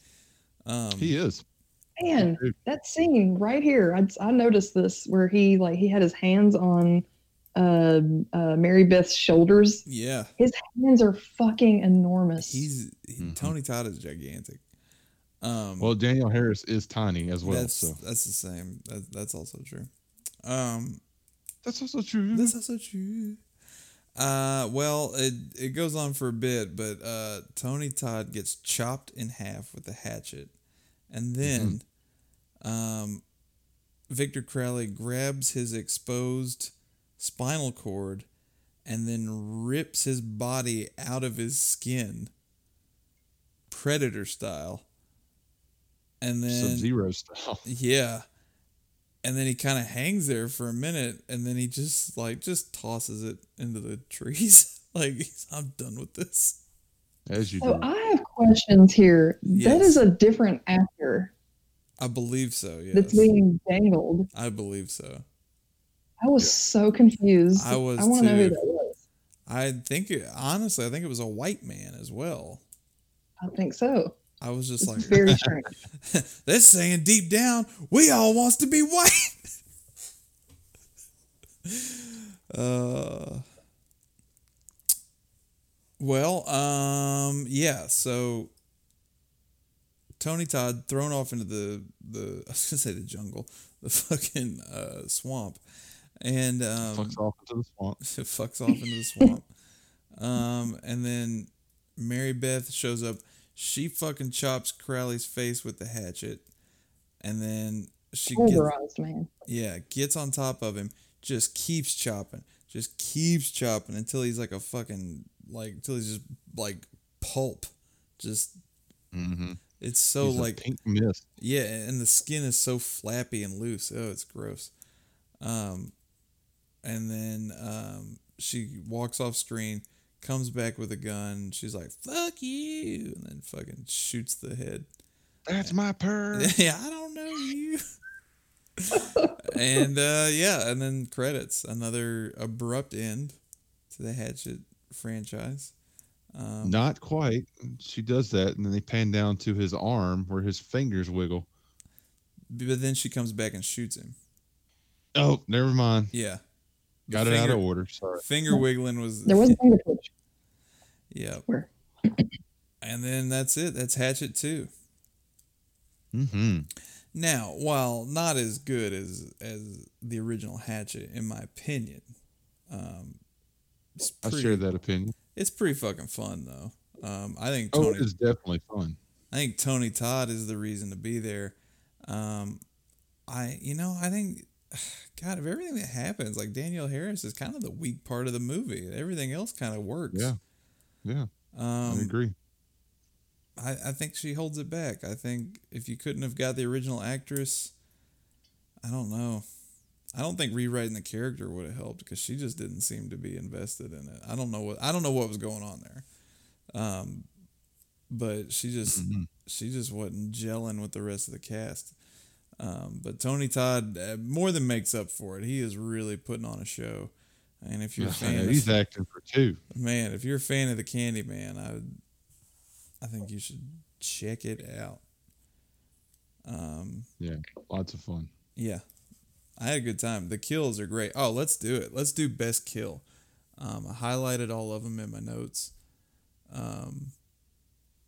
[SPEAKER 1] Um,
[SPEAKER 3] He is.
[SPEAKER 2] Man, that scene right here, I, I noticed this where he like he had his hands on uh, uh, Mary Beth's shoulders.
[SPEAKER 1] yeah,
[SPEAKER 2] His hands are fucking enormous.
[SPEAKER 1] he's he,
[SPEAKER 3] Mhm.
[SPEAKER 1] Tony Todd is gigantic. Um,
[SPEAKER 3] Well, Danielle Harris is tiny as well.
[SPEAKER 1] that's
[SPEAKER 3] so
[SPEAKER 1] that's the same. That, that's also true. Um,
[SPEAKER 3] that's also true.
[SPEAKER 1] that's also true. Uh, well, it it goes on for a bit, but uh, Tony Todd gets chopped in half with a hatchet, and then, um, Victor Crowley grabs his exposed spinal cord, and then rips his body out of his skin, predator style. And then
[SPEAKER 3] Sub Zero style.
[SPEAKER 1] yeah. And then he kind of hangs there for a minute and then he just like just tosses it into the trees. like I'm done with this.
[SPEAKER 3] As you
[SPEAKER 2] so
[SPEAKER 3] do.
[SPEAKER 2] I have questions here. That
[SPEAKER 1] Yes.
[SPEAKER 2] is a different actor
[SPEAKER 1] I believe so, yes.
[SPEAKER 2] that's being dangled.
[SPEAKER 1] I believe so.
[SPEAKER 2] I was so confused.
[SPEAKER 1] I was
[SPEAKER 2] I want to know who that was.
[SPEAKER 1] I think it, honestly, I think it was a white man as well.
[SPEAKER 2] I think so.
[SPEAKER 1] I was just
[SPEAKER 2] It's
[SPEAKER 1] like
[SPEAKER 2] very strange.
[SPEAKER 1] they're saying deep down, we all wants to be white. uh well, um yeah, so Tony Todd thrown off into the the I was gonna say the jungle, the fucking uh swamp. And um
[SPEAKER 3] fucks off into the swamp.
[SPEAKER 1] it fucks off into the swamp. Um, and then Mary Beth shows up. She fucking chops Crowley's face with the hatchet, and then she gets,
[SPEAKER 2] Pulverized, man.
[SPEAKER 1] yeah gets on top of him. Just keeps chopping, just keeps chopping until he's like a fucking like until he's just like pulp. Just
[SPEAKER 3] Mm-hmm.
[SPEAKER 1] it's so like
[SPEAKER 3] pink mist.
[SPEAKER 1] yeah, and the skin is so flappy and loose. Oh, it's gross. Um, and then um, she walks off screen, comes back with a gun. She's like, "Fuck you!" and then fucking shoots the head.
[SPEAKER 3] That's my purr.
[SPEAKER 1] yeah, I don't know you. and uh, yeah, and then credits. Another abrupt end to the Hatchet franchise. Um,
[SPEAKER 3] Not quite. She does that, and then they pan down to his arm where his fingers wiggle.
[SPEAKER 1] but then she comes back and shoots him.
[SPEAKER 3] Oh, never mind.
[SPEAKER 1] Yeah, The
[SPEAKER 3] Got it out of order. Sorry.
[SPEAKER 1] Finger wiggling was
[SPEAKER 2] There was a finger twitch.
[SPEAKER 1] Yeah. And then that's it. That's Hatchet 2.
[SPEAKER 3] Mm-hmm.
[SPEAKER 1] Now, while not as good as as the original Hatchet, in my opinion, um, it's
[SPEAKER 3] I share that opinion.
[SPEAKER 1] It's pretty fucking fun though. Um, I think
[SPEAKER 3] Oh,
[SPEAKER 1] Tony.
[SPEAKER 3] it is definitely fun.
[SPEAKER 1] I think Tony Todd is the reason to be there. Um, I, you know, I think, God, of everything that happens, like Danielle Harris is kind of the weak part of the movie. Everything else kind of works.
[SPEAKER 3] Yeah. Yeah,
[SPEAKER 1] Um,
[SPEAKER 3] I agree.
[SPEAKER 1] I, I think she holds it back. I think if you couldn't have got the original actress, I don't know. I don't think rewriting the character would have helped because she just didn't seem to be invested in it. I don't know what I don't know what was going on there. Um, but she just
[SPEAKER 3] Mhm.
[SPEAKER 1] she just wasn't gelling with the rest of the cast. Um, but Tony Todd uh, more than makes up for it. He is really putting on a show. And if you're a fan,
[SPEAKER 3] he's
[SPEAKER 1] of,
[SPEAKER 3] acting for two.
[SPEAKER 1] man, if you're a fan of the Candyman, I I think you should check it out. Um,
[SPEAKER 3] Yeah, lots of fun.
[SPEAKER 1] yeah, I had a good time. The kills are great. Oh, let's do it. Let's do best kill. Um, I highlighted all of them in my notes. Um,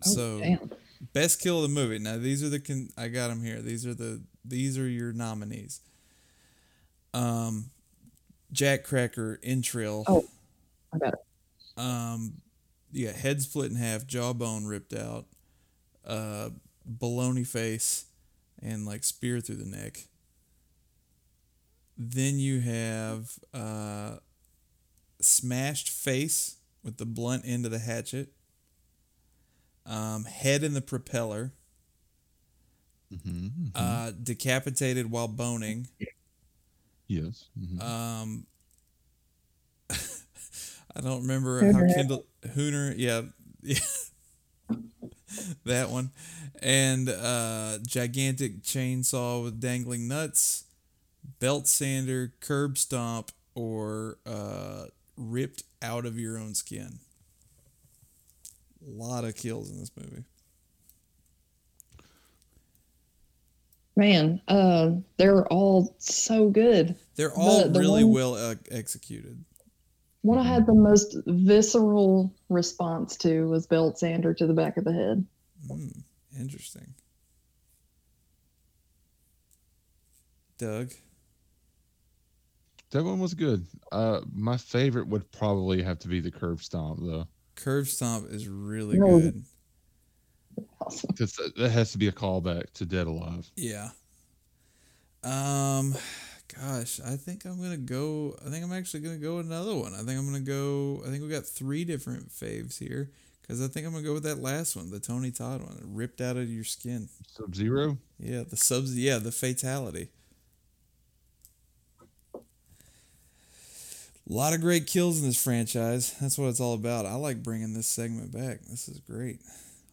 [SPEAKER 2] Oh,
[SPEAKER 1] so
[SPEAKER 2] damn.
[SPEAKER 1] Best kill of the movie. Now these are the con- I got them here. These are the these are your nominees. Um, Jack Cracker entrail.
[SPEAKER 2] Oh. I got it.
[SPEAKER 1] Um, you got head split in half, jawbone ripped out, uh, baloney face, and like spear through the neck. Then you have uh, smashed face with the blunt end of the hatchet. Um, head in the propeller.
[SPEAKER 3] hmm
[SPEAKER 1] Uh, decapitated while boning.
[SPEAKER 3] yes. mhm.
[SPEAKER 1] Um, I don't remember
[SPEAKER 2] Hooner
[SPEAKER 1] how
[SPEAKER 2] head.
[SPEAKER 1] Kendall Hooner, yeah, yeah, that one, and uh, gigantic chainsaw with dangling nuts, belt sander, curb stomp, or uh, ripped out of your own skin. A lot of kills in this movie.
[SPEAKER 2] Man, uh, they're all so good.
[SPEAKER 1] They're all
[SPEAKER 2] The- the
[SPEAKER 1] really
[SPEAKER 2] one-
[SPEAKER 1] well uh, executed.
[SPEAKER 2] What I had the most visceral response to was belt sander to the back of the head.
[SPEAKER 1] Mm, interesting. Doug.
[SPEAKER 3] That one was good. Uh, my favorite would probably have to be the curb stomp though,
[SPEAKER 1] Curb Stomp is really
[SPEAKER 2] No.
[SPEAKER 1] good.
[SPEAKER 2] Awesome.
[SPEAKER 3] because that has to be a callback to Dead Alive.
[SPEAKER 1] Yeah. Um, gosh, I think I'm gonna go. I think I'm actually gonna go with another one. I think I'm gonna go. I think we got three different faves here because I think I'm gonna go with that last one, the Tony Todd one, ripped out of your skin.
[SPEAKER 3] Sub Zero.
[SPEAKER 1] Yeah, the subs. Yeah, the fatality. A lot of great kills in this franchise. That's what it's all about. I like bringing this segment back. This is great.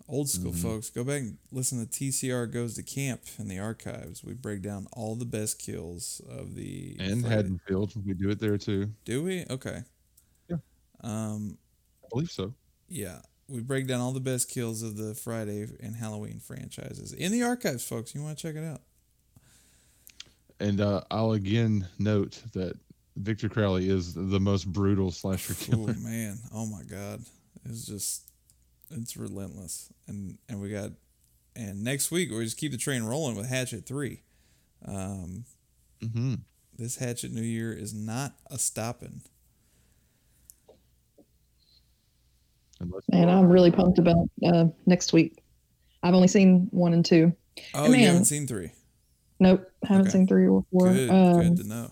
[SPEAKER 1] Old school
[SPEAKER 3] Mhm.
[SPEAKER 1] folks, go back and listen to TCR Goes to Camp in the archives. We break down all the best kills of the
[SPEAKER 3] and
[SPEAKER 1] Friday-
[SPEAKER 3] Haddonfield. We do it there too.
[SPEAKER 1] Do we? Okay.
[SPEAKER 3] Yeah.
[SPEAKER 1] Um.
[SPEAKER 3] I believe so.
[SPEAKER 1] Yeah. We break down all the best kills of the Friday and Halloween franchises in the archives, folks. You want to check it out?
[SPEAKER 3] And uh, I'll again note that Victor Crowley is the most brutal slasher
[SPEAKER 1] Oh
[SPEAKER 3] killer.
[SPEAKER 1] man, oh my god, it's just it's relentless, and and we got and next week we just keep the train rolling with Hatchet three. Um,
[SPEAKER 3] hmm
[SPEAKER 1] this Hatchet New Year is not a stopping.
[SPEAKER 2] And I'm really pumped about uh, next week. I've only seen one and two.
[SPEAKER 1] Oh, you
[SPEAKER 2] Man.
[SPEAKER 1] haven't seen three?
[SPEAKER 2] Nope, haven't
[SPEAKER 1] Okay.
[SPEAKER 2] seen three or four.
[SPEAKER 1] Good,
[SPEAKER 2] um,
[SPEAKER 1] good to know.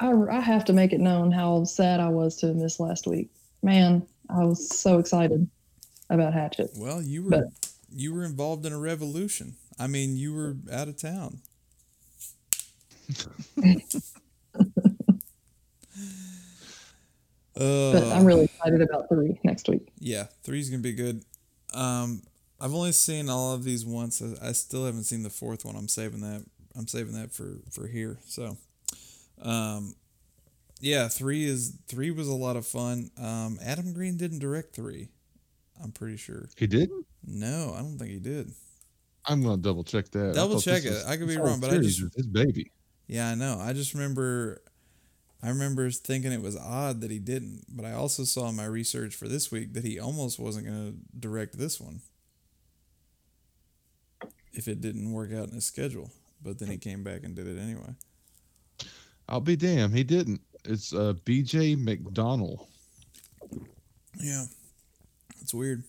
[SPEAKER 2] I, I have to make it known how sad I was to miss last week. Man, I was so excited about Hatchet.
[SPEAKER 1] Well, you were
[SPEAKER 2] but-
[SPEAKER 1] you were involved in a revolution. I mean, you were out of town.
[SPEAKER 2] But
[SPEAKER 1] Uh,
[SPEAKER 2] I'm really excited about three next week.
[SPEAKER 1] Yeah, three's gonna be good. Um, I've only seen all of these once. I, I still haven't seen the fourth one. I'm saving that. I'm saving that for for here. So, um, yeah, three is three was a lot of fun. Um, Adam Green didn't direct three. I'm pretty sure.
[SPEAKER 3] he didn't.
[SPEAKER 1] No, I don't think he did.
[SPEAKER 3] I'm gonna double check that.
[SPEAKER 1] Double check it.
[SPEAKER 3] was-
[SPEAKER 1] I could be wrong, but I just-
[SPEAKER 3] his baby.
[SPEAKER 1] Yeah, I know. I just remember. I remember thinking it was odd that he didn't, but I also saw in my research for this week that he almost wasn't going to direct this one if it didn't work out in his schedule. But then he came back and did it anyway.
[SPEAKER 3] I'll be damned. He didn't. It's uh, B.J. McDonnell.
[SPEAKER 1] Yeah, it's weird.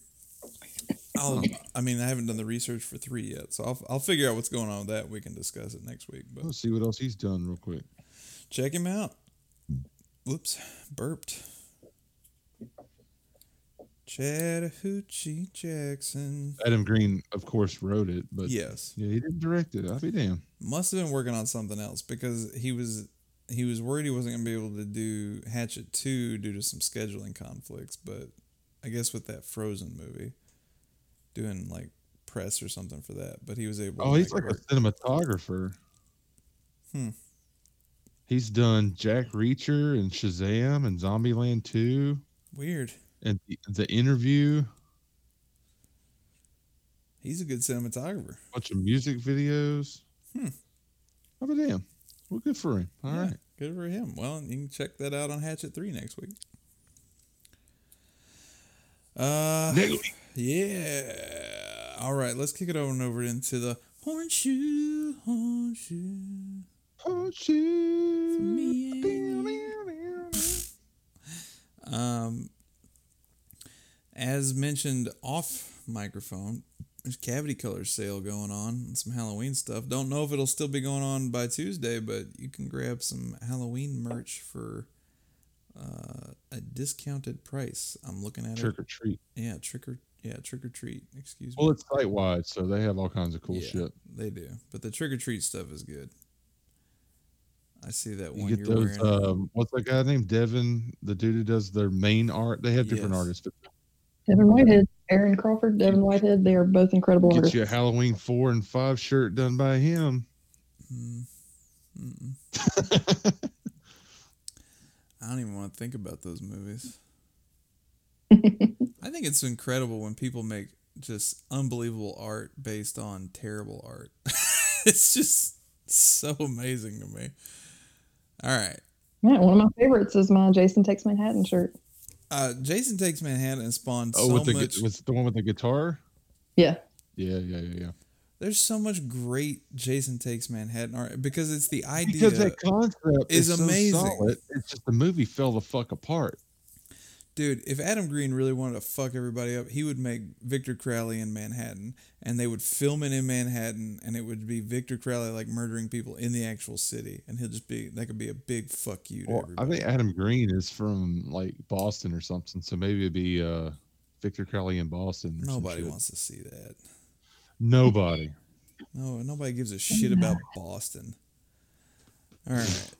[SPEAKER 1] I'll. I mean, I haven't done the research for three yet, so I'll I'll figure out what's going on with that. We can discuss it next week. But
[SPEAKER 3] Let's see what else he's done real quick.
[SPEAKER 1] check him out. Whoops, burped. Chattahoochee Jackson.
[SPEAKER 3] Adam Green, of course, wrote it, but
[SPEAKER 1] Yes,
[SPEAKER 3] yeah, he didn't direct it. I'll be damned.
[SPEAKER 1] must have been working on something else because he was he was worried he wasn't gonna be able to do Hatchet two due to some scheduling conflicts. But I guess with that Frozen movie, doing like press or something for that, but he was able.
[SPEAKER 3] Oh,
[SPEAKER 1] to
[SPEAKER 3] he's like
[SPEAKER 1] it
[SPEAKER 3] a cinematographer.
[SPEAKER 1] Hmm.
[SPEAKER 3] He's done Jack Reacher and Shazam and Zombieland 2
[SPEAKER 1] weird.
[SPEAKER 3] and the, the interview,
[SPEAKER 1] He's a good cinematographer.
[SPEAKER 3] bunch of music videos.
[SPEAKER 1] Hmm.
[SPEAKER 3] How about damn? Well, good for him. All right.
[SPEAKER 1] Yeah, Good for him. Well, you can check that out on Hatchet 3 next week. Uh,
[SPEAKER 3] week.
[SPEAKER 1] yeah. All right, let's kick it over and over into the horseshoe, horseshoe.
[SPEAKER 3] Shit.
[SPEAKER 1] me Um, as mentioned off microphone, there's Cavity Colors sale going on and some Halloween stuff. Don't know if it'll still be going on by Tuesday, but you can grab some Halloween merch for uh, a discounted price. I'm looking at
[SPEAKER 3] Trick
[SPEAKER 1] it.
[SPEAKER 3] or treat.
[SPEAKER 1] Yeah, trick or yeah, trick or treat. Excuse me.
[SPEAKER 3] Well, it's site wide, so they have all kinds of cool
[SPEAKER 1] yeah,
[SPEAKER 3] shit.
[SPEAKER 1] They do, but the trick or treat stuff is good. I see that
[SPEAKER 3] You
[SPEAKER 1] one
[SPEAKER 3] get
[SPEAKER 1] you're
[SPEAKER 3] those. Um, what's that guy named Devin? The dude who does their main art. They have different
[SPEAKER 1] Yes.
[SPEAKER 3] artists,
[SPEAKER 2] Devin Whitehead, Aaron Crawford, Devin Whitehead, they are both incredible
[SPEAKER 3] get
[SPEAKER 2] artists.
[SPEAKER 3] you a Halloween four and five shirt done by him.
[SPEAKER 1] Mm. I don't even want to think about those movies. I think it's incredible when people make just unbelievable art based on terrible art. it's just so amazing to me. All right.
[SPEAKER 2] Yeah, one of my favorites is my Jason Takes Manhattan shirt.
[SPEAKER 1] Uh, Jason Takes Manhattan spawned
[SPEAKER 3] Oh,
[SPEAKER 1] so
[SPEAKER 3] with the
[SPEAKER 1] much.
[SPEAKER 3] gu- with the one with the guitar.
[SPEAKER 2] Yeah.
[SPEAKER 3] Yeah, yeah, yeah, yeah.
[SPEAKER 1] there's so much great Jason Takes Manhattan art because it's the idea.
[SPEAKER 3] Because that concept
[SPEAKER 1] is
[SPEAKER 3] is, so
[SPEAKER 1] amazing.
[SPEAKER 3] solid. It's just the movie fell the fuck apart.
[SPEAKER 1] Dude, if Adam Green really wanted to fuck everybody up, he would make Victor Crowley in Manhattan, and they would film it in Manhattan, and it would be Victor Crowley like murdering people in the actual city, and he'll just be that could be a big fuck you to
[SPEAKER 3] Well, I think Adam Green is from like Boston or something, so maybe it'd be uh, Victor Crowley in Boston.
[SPEAKER 1] Nobody wants to see that.
[SPEAKER 3] Nobody.
[SPEAKER 1] No, nobody gives a shit about Boston. All right,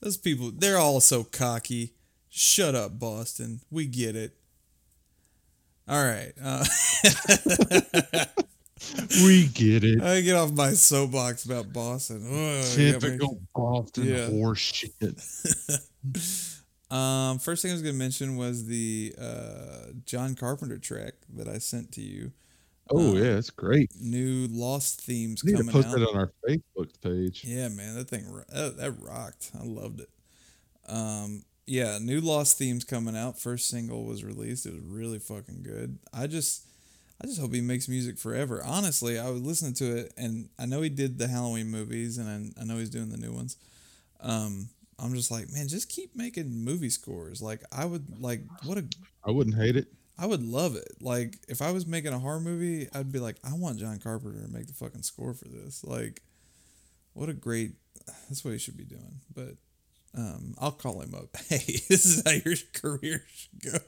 [SPEAKER 1] those people, they're all so cocky. Shut up, Boston. We get it. All right. Uh,
[SPEAKER 3] We get it.
[SPEAKER 1] I get off my soapbox about Boston. Ugh, you got me-
[SPEAKER 3] Typical Boston
[SPEAKER 1] Yeah.
[SPEAKER 3] horse shit.
[SPEAKER 1] Um, first thing I was going to mention was the uh, John Carpenter track that I sent to you.
[SPEAKER 3] Oh
[SPEAKER 1] Uh,
[SPEAKER 3] yeah, it's great.
[SPEAKER 1] New Lost themes
[SPEAKER 3] We need to
[SPEAKER 1] coming
[SPEAKER 3] post
[SPEAKER 1] out.
[SPEAKER 3] that on our Facebook page.
[SPEAKER 1] Yeah, man, that thing that, that rocked. I loved it. Um, yeah, new Lost themes coming out. First single was released. It was really fucking good. I just, I just hope he makes music forever. Honestly, I was listening to it, and I know he did the Halloween movies, and I, I know he's doing the new ones. Um, I'm just like, man, just keep making movie scores. Like, I would like, what a
[SPEAKER 3] I wouldn't hate it.
[SPEAKER 1] I would love it. Like if I was making a horror movie, I'd be like, I want John Carpenter to make the fucking score for this. Like, what a great. That's what he should be doing. But um, I'll call him up. Hey, this is how your career should go.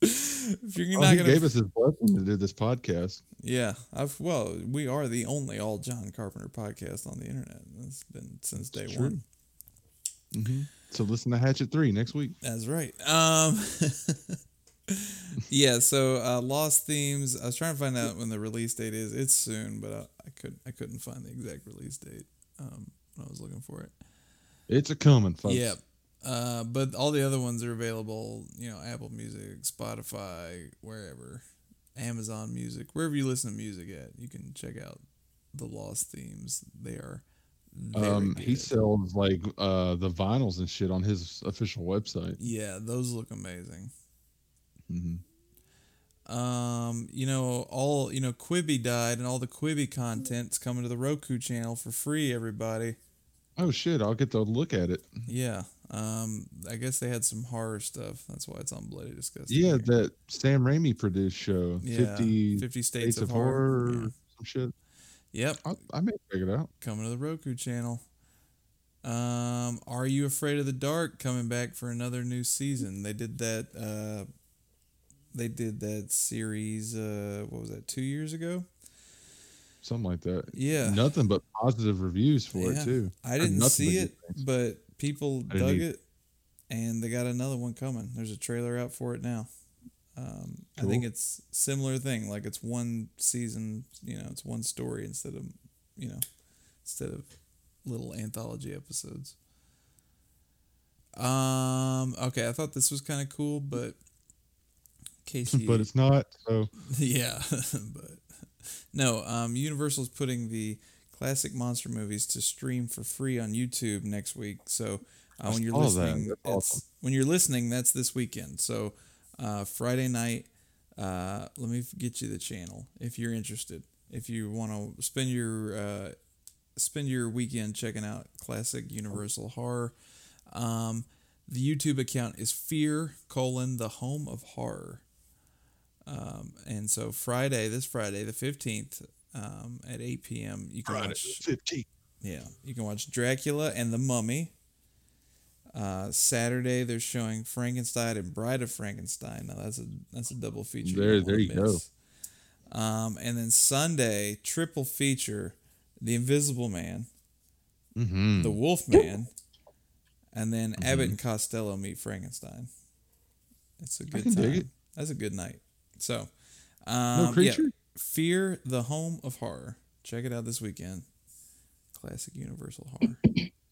[SPEAKER 1] if you're
[SPEAKER 3] Oh,
[SPEAKER 1] not
[SPEAKER 3] he
[SPEAKER 1] gonna,
[SPEAKER 3] gave us his blessing to do this podcast.
[SPEAKER 1] yeah, I've well, we are the only all John Carpenter podcast on the internet. It's been since day
[SPEAKER 3] True.
[SPEAKER 1] one.
[SPEAKER 3] hmm So listen to Hatchet Three next week.
[SPEAKER 1] That's right. Um, yeah. So uh, Lost Themes. I was trying to find out when the release date is. It's soon, but I, I couldn't. I couldn't find the exact release date um, when I was looking for it.
[SPEAKER 3] It's a coming, folks.
[SPEAKER 1] Yep. Uh, but all the other ones are available. You know, Apple Music, Spotify, wherever, Amazon Music, wherever you listen to music at, you can check out the Lost Themes. They are.
[SPEAKER 3] Um, he sells like uh the vinyls and shit on his official website.
[SPEAKER 1] Yeah, those look amazing.
[SPEAKER 3] hmm
[SPEAKER 1] Um, you know, all you know, Quibi died, and all the Quibi content's coming to the Roku channel for free. Everybody,
[SPEAKER 3] Oh shit! I'll get to look at it.
[SPEAKER 1] yeah. Um, I guess they had some horror stuff. That's why it's on Bloody Disgusting.
[SPEAKER 3] Yeah,
[SPEAKER 1] here.
[SPEAKER 3] that Sam Raimi produced show,
[SPEAKER 1] Yeah,
[SPEAKER 3] Fifty
[SPEAKER 1] 50 States,
[SPEAKER 3] States
[SPEAKER 1] of,
[SPEAKER 3] of
[SPEAKER 1] Horror.
[SPEAKER 3] Horror,
[SPEAKER 1] Yeah.
[SPEAKER 3] some shit.
[SPEAKER 1] Yep,
[SPEAKER 3] I, I may check it out.
[SPEAKER 1] coming to the Roku channel. Um, Are You Afraid of the Dark coming back for another new season? They did that. Uh, they did that series. Uh, what was that? Two years ago.
[SPEAKER 3] Something like that.
[SPEAKER 1] Yeah.
[SPEAKER 3] Nothing but positive reviews for
[SPEAKER 1] Yeah.
[SPEAKER 3] it too.
[SPEAKER 1] I didn't see it,
[SPEAKER 3] things.
[SPEAKER 1] but people dug
[SPEAKER 3] either.
[SPEAKER 1] it, and they got another one coming. There's a trailer out for it now. Um, I think it's similar thing. Like it's one season, you know, it's one story instead of, you know, instead of little anthology episodes. Um. Okay, I thought this was kind of cool, but Casey.
[SPEAKER 3] but it's not. So
[SPEAKER 1] yeah, but no. Um, Universal's putting the classic monster movies to stream for free on YouTube next week. So uh, when you're listening,
[SPEAKER 3] That's
[SPEAKER 1] it's,
[SPEAKER 3] awesome.
[SPEAKER 1] when you're listening, that's this weekend. So uh, Friday night. Uh, let me get you the channel if you're interested. If you want to spend your uh, spend your weekend checking out classic Universal horror. Um, the YouTube account is Fear colon the Home of Horror. Um, and so Friday, this Friday, the fifteenth, um, at eight p.m. You can watch.
[SPEAKER 3] fifteen.
[SPEAKER 1] Yeah, you can watch Dracula and the Mummy. Uh, Saturday they're showing Frankenstein and Bride of Frankenstein. Now that's a that's a double feature.
[SPEAKER 3] There-
[SPEAKER 1] don't
[SPEAKER 3] there
[SPEAKER 1] wanna
[SPEAKER 3] you go.
[SPEAKER 1] Um, and then Sunday triple feature: The Invisible Man,
[SPEAKER 3] Mm-hmm.
[SPEAKER 1] The Wolf Man, and then
[SPEAKER 3] Mm-hmm.
[SPEAKER 1] Abbott and Costello meet Frankenstein. It's a good time.
[SPEAKER 3] it.
[SPEAKER 1] That's a good night. So,
[SPEAKER 3] no
[SPEAKER 1] um, yeah,
[SPEAKER 3] creature.
[SPEAKER 1] Fear the Home of Horror. Check it out this weekend. Classic Universal horror.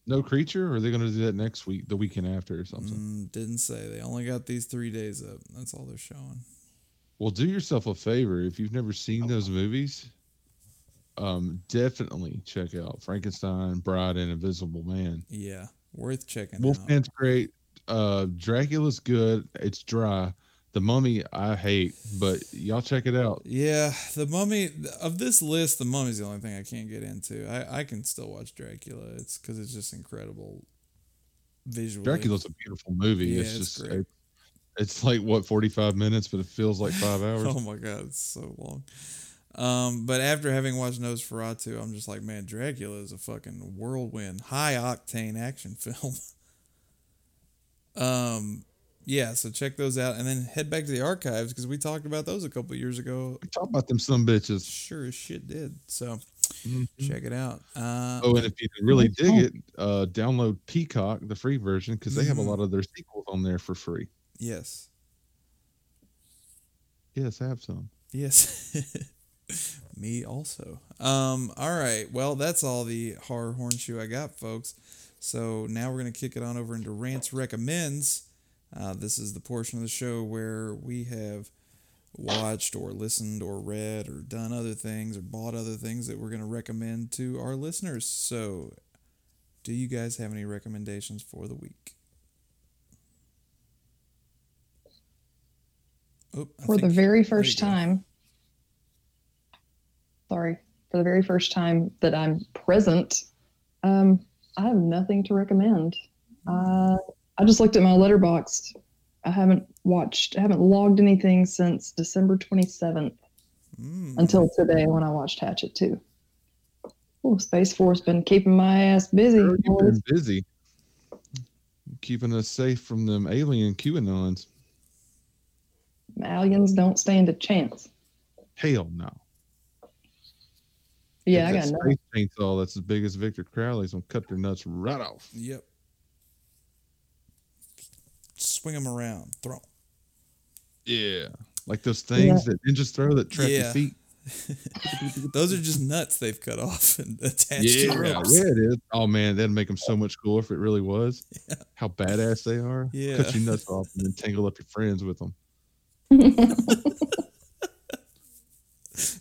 [SPEAKER 3] No creature. Or are they going to do that next week, the weekend after, or something?
[SPEAKER 1] Mm, didn't say. They only got these three days up. That's all they're showing.
[SPEAKER 3] Well, do yourself a favor if you've never seen those movies. Um, definitely check out Frankenstein, Bride, and Invisible Man.
[SPEAKER 1] Yeah, worth checking out.
[SPEAKER 3] Wolfman's great. Uh, Dracula's good. It's dry. The Mummy I hate, but y'all check it out.
[SPEAKER 1] Yeah, the Mummy of this list, the Mummy's the only thing I can't get into. I, I can still watch Dracula. It's because it's just incredible visually.
[SPEAKER 3] Dracula's a beautiful movie.
[SPEAKER 1] Yeah,
[SPEAKER 3] it's
[SPEAKER 1] it's
[SPEAKER 3] just
[SPEAKER 1] great.
[SPEAKER 3] it, it's like what forty five minutes, but it feels like five hours.
[SPEAKER 1] Oh my god, it's so long. Um, but after having watched Nosferatu, I'm just like, man, Dracula is a fucking whirlwind, high octane action film. um, yeah, so check those out, and then head back to the archives because we talked about those a couple years ago.
[SPEAKER 3] Talk about them some bitches.
[SPEAKER 1] Sure as shit did. So
[SPEAKER 3] Mhm.
[SPEAKER 1] check it out. Uh,
[SPEAKER 3] Oh, and if you really dig it, uh, download Peacock, the free version, because they have a
[SPEAKER 1] Mhm.
[SPEAKER 3] lot of their sequels on there for free.
[SPEAKER 1] yes,
[SPEAKER 3] Yes, I have some.
[SPEAKER 1] yes. Me also. Um, all right. Well, that's all the horror hornshoe I got, folks. So now we're gonna kick it on over into Rants Recommends. Uh, this is the portion of the show where we have watched or listened or read or done other things or bought other things that we're gonna recommend to our listeners. So, do you guys have any recommendations for the week? Oh,
[SPEAKER 2] for the very first time sorry for the very first time that i'm present um, i have nothing to recommend uh, i just looked at my Letterboxd i haven't watched i haven't logged anything since december 27th
[SPEAKER 1] Mm.
[SPEAKER 2] until today when i watched hatchet 2 oh space force been keeping my ass busy
[SPEAKER 3] Girl, been busy keeping us safe from them alien QAnons.
[SPEAKER 2] aliens don't stand a chance
[SPEAKER 3] Hell no.
[SPEAKER 2] yeah i got no
[SPEAKER 3] space chainsaw that's as big as Victor Crowley's gonna cut their nuts right off.
[SPEAKER 1] Yep. Swing them around. Throw.
[SPEAKER 3] Yeah, like those things that ninjas throw that trap
[SPEAKER 1] Yeah.
[SPEAKER 3] your feet.
[SPEAKER 1] Those are just nuts they've cut off and attached
[SPEAKER 3] Yeah,
[SPEAKER 1] to
[SPEAKER 3] yeah,
[SPEAKER 1] ropes.
[SPEAKER 3] it is. Oh man, that'd make them so much cooler if it really was. How badass they are.
[SPEAKER 1] Yeah.
[SPEAKER 3] Cut your nuts off and then tangle up your friends with them.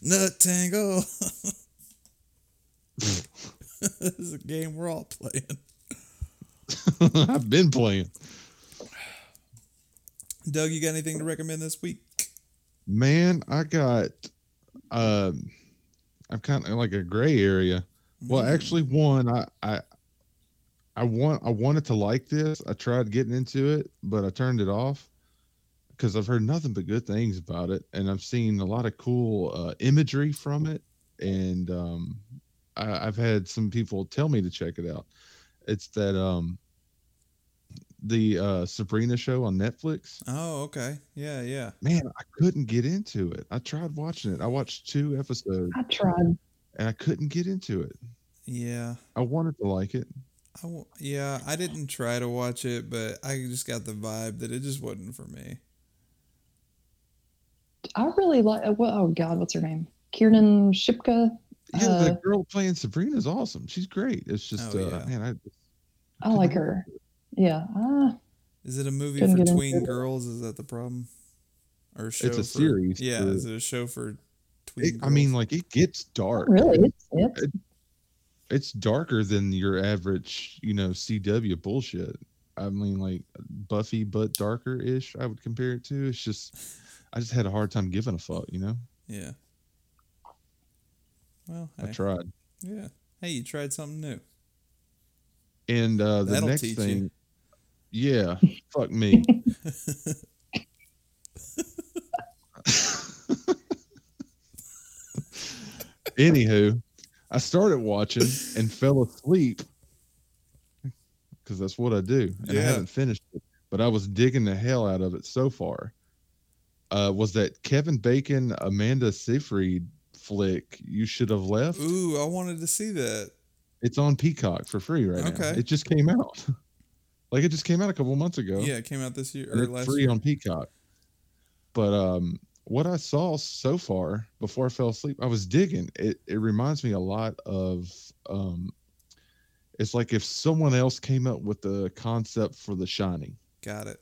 [SPEAKER 1] Nut tangle. this is a game we're all playing.
[SPEAKER 3] I've been playing.
[SPEAKER 1] Doug, you got anything to recommend this week?
[SPEAKER 3] Man, I got um I'm kind of like a gray area. Well,
[SPEAKER 1] Mm.
[SPEAKER 3] actually one I I I want I wanted to like this. I tried getting into it, but I turned it off because I've heard nothing but good things about it and I've seen a lot of cool uh, imagery from it and um I, I've had some people tell me to check it out. It's that um the uh Sabrina show on Netflix.
[SPEAKER 1] Oh, okay. Yeah, yeah.
[SPEAKER 3] Man, I couldn't get into it. I tried watching it. I watched two episodes
[SPEAKER 2] i tried
[SPEAKER 3] and I couldn't get into it.
[SPEAKER 1] Yeah.
[SPEAKER 3] I wanted to like it.
[SPEAKER 1] I w- yeah, I didn't try to watch it, but I just got the vibe that it just wasn't for me.
[SPEAKER 2] I really like. Well, oh God, what's her name? Kiernan Shipka.
[SPEAKER 3] Yeah,
[SPEAKER 2] Uh,
[SPEAKER 3] the girl playing Sabrina is awesome. She's great. It's just,
[SPEAKER 1] Oh,
[SPEAKER 3] uh,
[SPEAKER 1] yeah.
[SPEAKER 3] man, I
[SPEAKER 2] I like her. Yeah. Ah,
[SPEAKER 1] Is it a movie
[SPEAKER 2] Couldn't
[SPEAKER 1] for tween girls? Is that the problem? Or a show
[SPEAKER 3] a
[SPEAKER 1] for-
[SPEAKER 3] series
[SPEAKER 1] Yeah,
[SPEAKER 3] for-
[SPEAKER 1] is it a show for tween
[SPEAKER 3] it, I mean, like it gets dark.
[SPEAKER 2] really? It's, it's
[SPEAKER 3] It's darker than your average, you know, CW bullshit. I mean, like Buffy, but darker ish. I would compare it to. It's just, I just had a hard time giving a fuck. You know,
[SPEAKER 1] yeah. Well,
[SPEAKER 3] I tried.
[SPEAKER 1] yeah. Hey, you tried something new.
[SPEAKER 3] And uh the
[SPEAKER 1] That'll
[SPEAKER 3] next
[SPEAKER 1] teach you.
[SPEAKER 3] Thing, yeah, fuck me. Anywho, I started watching and fell asleep because that's what I do, and I haven't finished it. But I was digging the hell out of it so far. Uh, was that Kevin Bacon, Amanda Seyfried flick? You should have left.
[SPEAKER 1] Ooh, I wanted to see that.
[SPEAKER 3] It's on Peacock for free right now.
[SPEAKER 1] Okay.
[SPEAKER 3] It just came out. like it just came out a couple months ago.
[SPEAKER 1] Yeah, it came out this year or last
[SPEAKER 3] free
[SPEAKER 1] year.
[SPEAKER 3] on Peacock. But um, what I saw so far before I fell asleep, I was digging. It it reminds me a lot of um, it's like if someone else came up with the concept for The Shining.
[SPEAKER 1] Got it.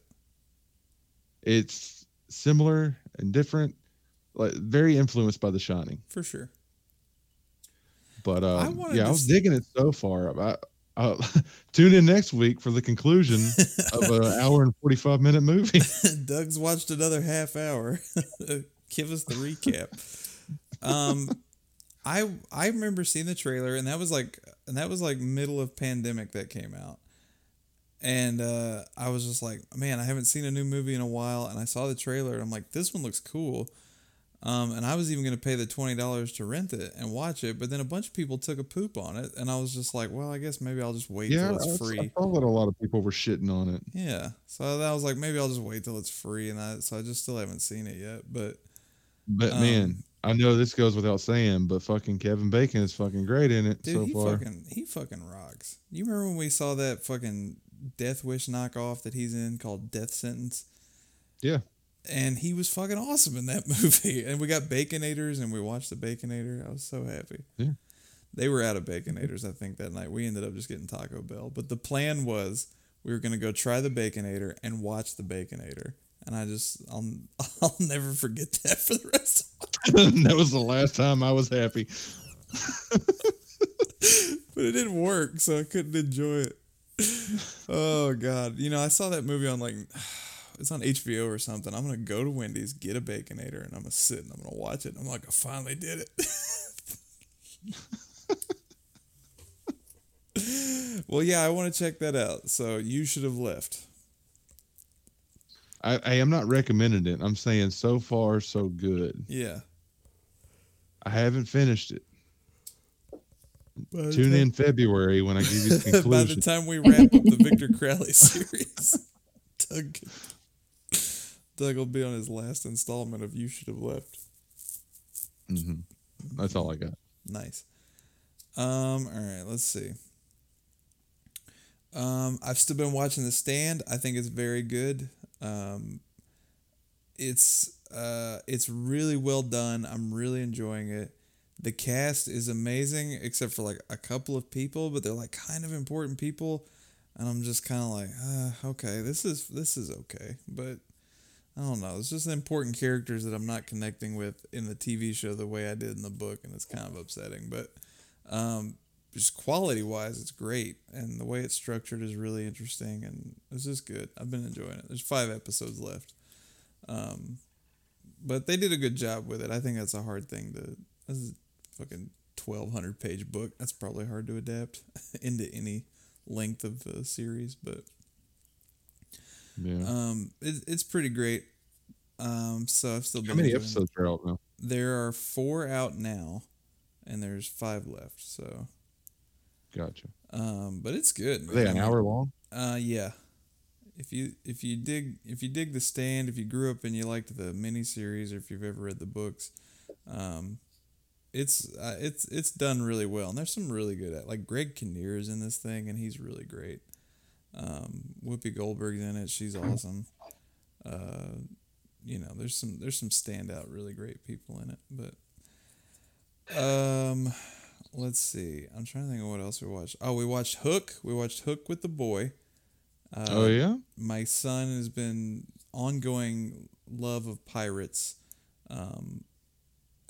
[SPEAKER 3] It's similar and different, like very influenced by The Shining.
[SPEAKER 1] For sure.
[SPEAKER 3] But
[SPEAKER 1] I
[SPEAKER 3] um,
[SPEAKER 1] wanted
[SPEAKER 3] yeah, I was digging it so far. I, uh, tune in next week for the conclusion of an hour and forty five minute movie.
[SPEAKER 1] Doug's watched another half hour. Give us the recap. Um, I I remember seeing the trailer, and that was like, and that was like middle of pandemic that came out, and uh, I was just like, man, I haven't seen a new movie in a while, and I saw the trailer, and I'm like, this one looks cool. Um, and I was even going to pay the twenty dollars to rent it and watch it, but then a bunch of people took a poop on it, and I was just like, well, I guess maybe I'll just wait
[SPEAKER 3] yeah,
[SPEAKER 1] till
[SPEAKER 3] I,
[SPEAKER 1] it's
[SPEAKER 3] I
[SPEAKER 1] free.
[SPEAKER 3] saw that a lot of people were shitting on it.
[SPEAKER 1] Yeah. So that was like, maybe I'll just wait till it's free. And I, so I just still haven't seen it yet. But
[SPEAKER 3] But
[SPEAKER 1] Um,
[SPEAKER 3] man, I know this goes without saying, but fucking Kevin Bacon is fucking great in it
[SPEAKER 1] dude,
[SPEAKER 3] so
[SPEAKER 1] he
[SPEAKER 3] far.
[SPEAKER 1] fucking, he fucking rocks. You remember when we saw that fucking Death Wish knockoff that he's in called Death Sentence?
[SPEAKER 3] Yeah.
[SPEAKER 1] And he was fucking awesome in that movie. And we got Baconators and we watched the Baconator. I was so happy.
[SPEAKER 3] Yeah.
[SPEAKER 1] They were out of Baconators, I think, that night. We ended up just getting Taco Bell. But the plan was we were going to go try the Baconator and watch the Baconator. And I just, I'll, I'll never forget that for the rest of my life.
[SPEAKER 3] that was the last time I was happy.
[SPEAKER 1] but it didn't work, so I couldn't enjoy it. Oh God, you know I saw that movie on like it's on HBO or something. I'm gonna go to Wendy's, get a baconator, and I'm gonna sit and I'm gonna watch it. I'm like, I finally did it. well, yeah, I want to check that out. So you should have left.
[SPEAKER 3] I, I am not recommending it. I'm saying so far so good.
[SPEAKER 1] Yeah.
[SPEAKER 3] I haven't finished it.
[SPEAKER 1] By
[SPEAKER 3] Tune
[SPEAKER 1] time-
[SPEAKER 3] in February when I give you the conclusion.
[SPEAKER 1] By the time we wrap up the Victor Crowley series, Doug, Doug will be on his last installment of You Should Have Left.
[SPEAKER 3] Mhm. That's all I got.
[SPEAKER 1] Nice. Um, all right, let's see. Um, I've still been watching The Stand. I think it's very good. Um, it's uh, it's really well done. I'm really enjoying it. The cast is amazing, except for like a couple of people, but they're like kind of important people, and I'm just kind of like, uh, okay, this is this is okay, but I don't know. It's just important characters that I'm not connecting with in the TV show the way I did in the book, and it's kind of upsetting. But um, just quality wise, it's great, and the way it's structured is really interesting, and it's just good. I've been enjoying it. There's five episodes left, um, but they did a good job with it. I think that's a hard thing to. This is a fucking twelve hundred page book. That's probably hard to adapt into any length of a series, but
[SPEAKER 3] Yeah.
[SPEAKER 1] um, it, it's pretty great. Um, so I've still been
[SPEAKER 3] How many
[SPEAKER 1] it.
[SPEAKER 3] episodes are out now?
[SPEAKER 1] There are four out now, and there's five left. So,
[SPEAKER 3] Gotcha.
[SPEAKER 1] um, but it's good.
[SPEAKER 3] Are they an hour long?
[SPEAKER 1] Uh, yeah. If you if you dig if you dig the stand, if you grew up and you liked the miniseries, or if you've ever read the books, um, it's uh, it's it's done really well. And there's some really good at like Greg Kinnear is in this thing, and he's really great. Um, Whoopi Goldberg's in it; she's awesome. Uh, you know, there's some there's some standout really great people in it. But um, let's see. I'm trying to think of what else we watched. Oh, we watched Hook. We watched Hook with the boy. Uh,
[SPEAKER 3] oh yeah.
[SPEAKER 1] my son has been ongoing love of pirates um,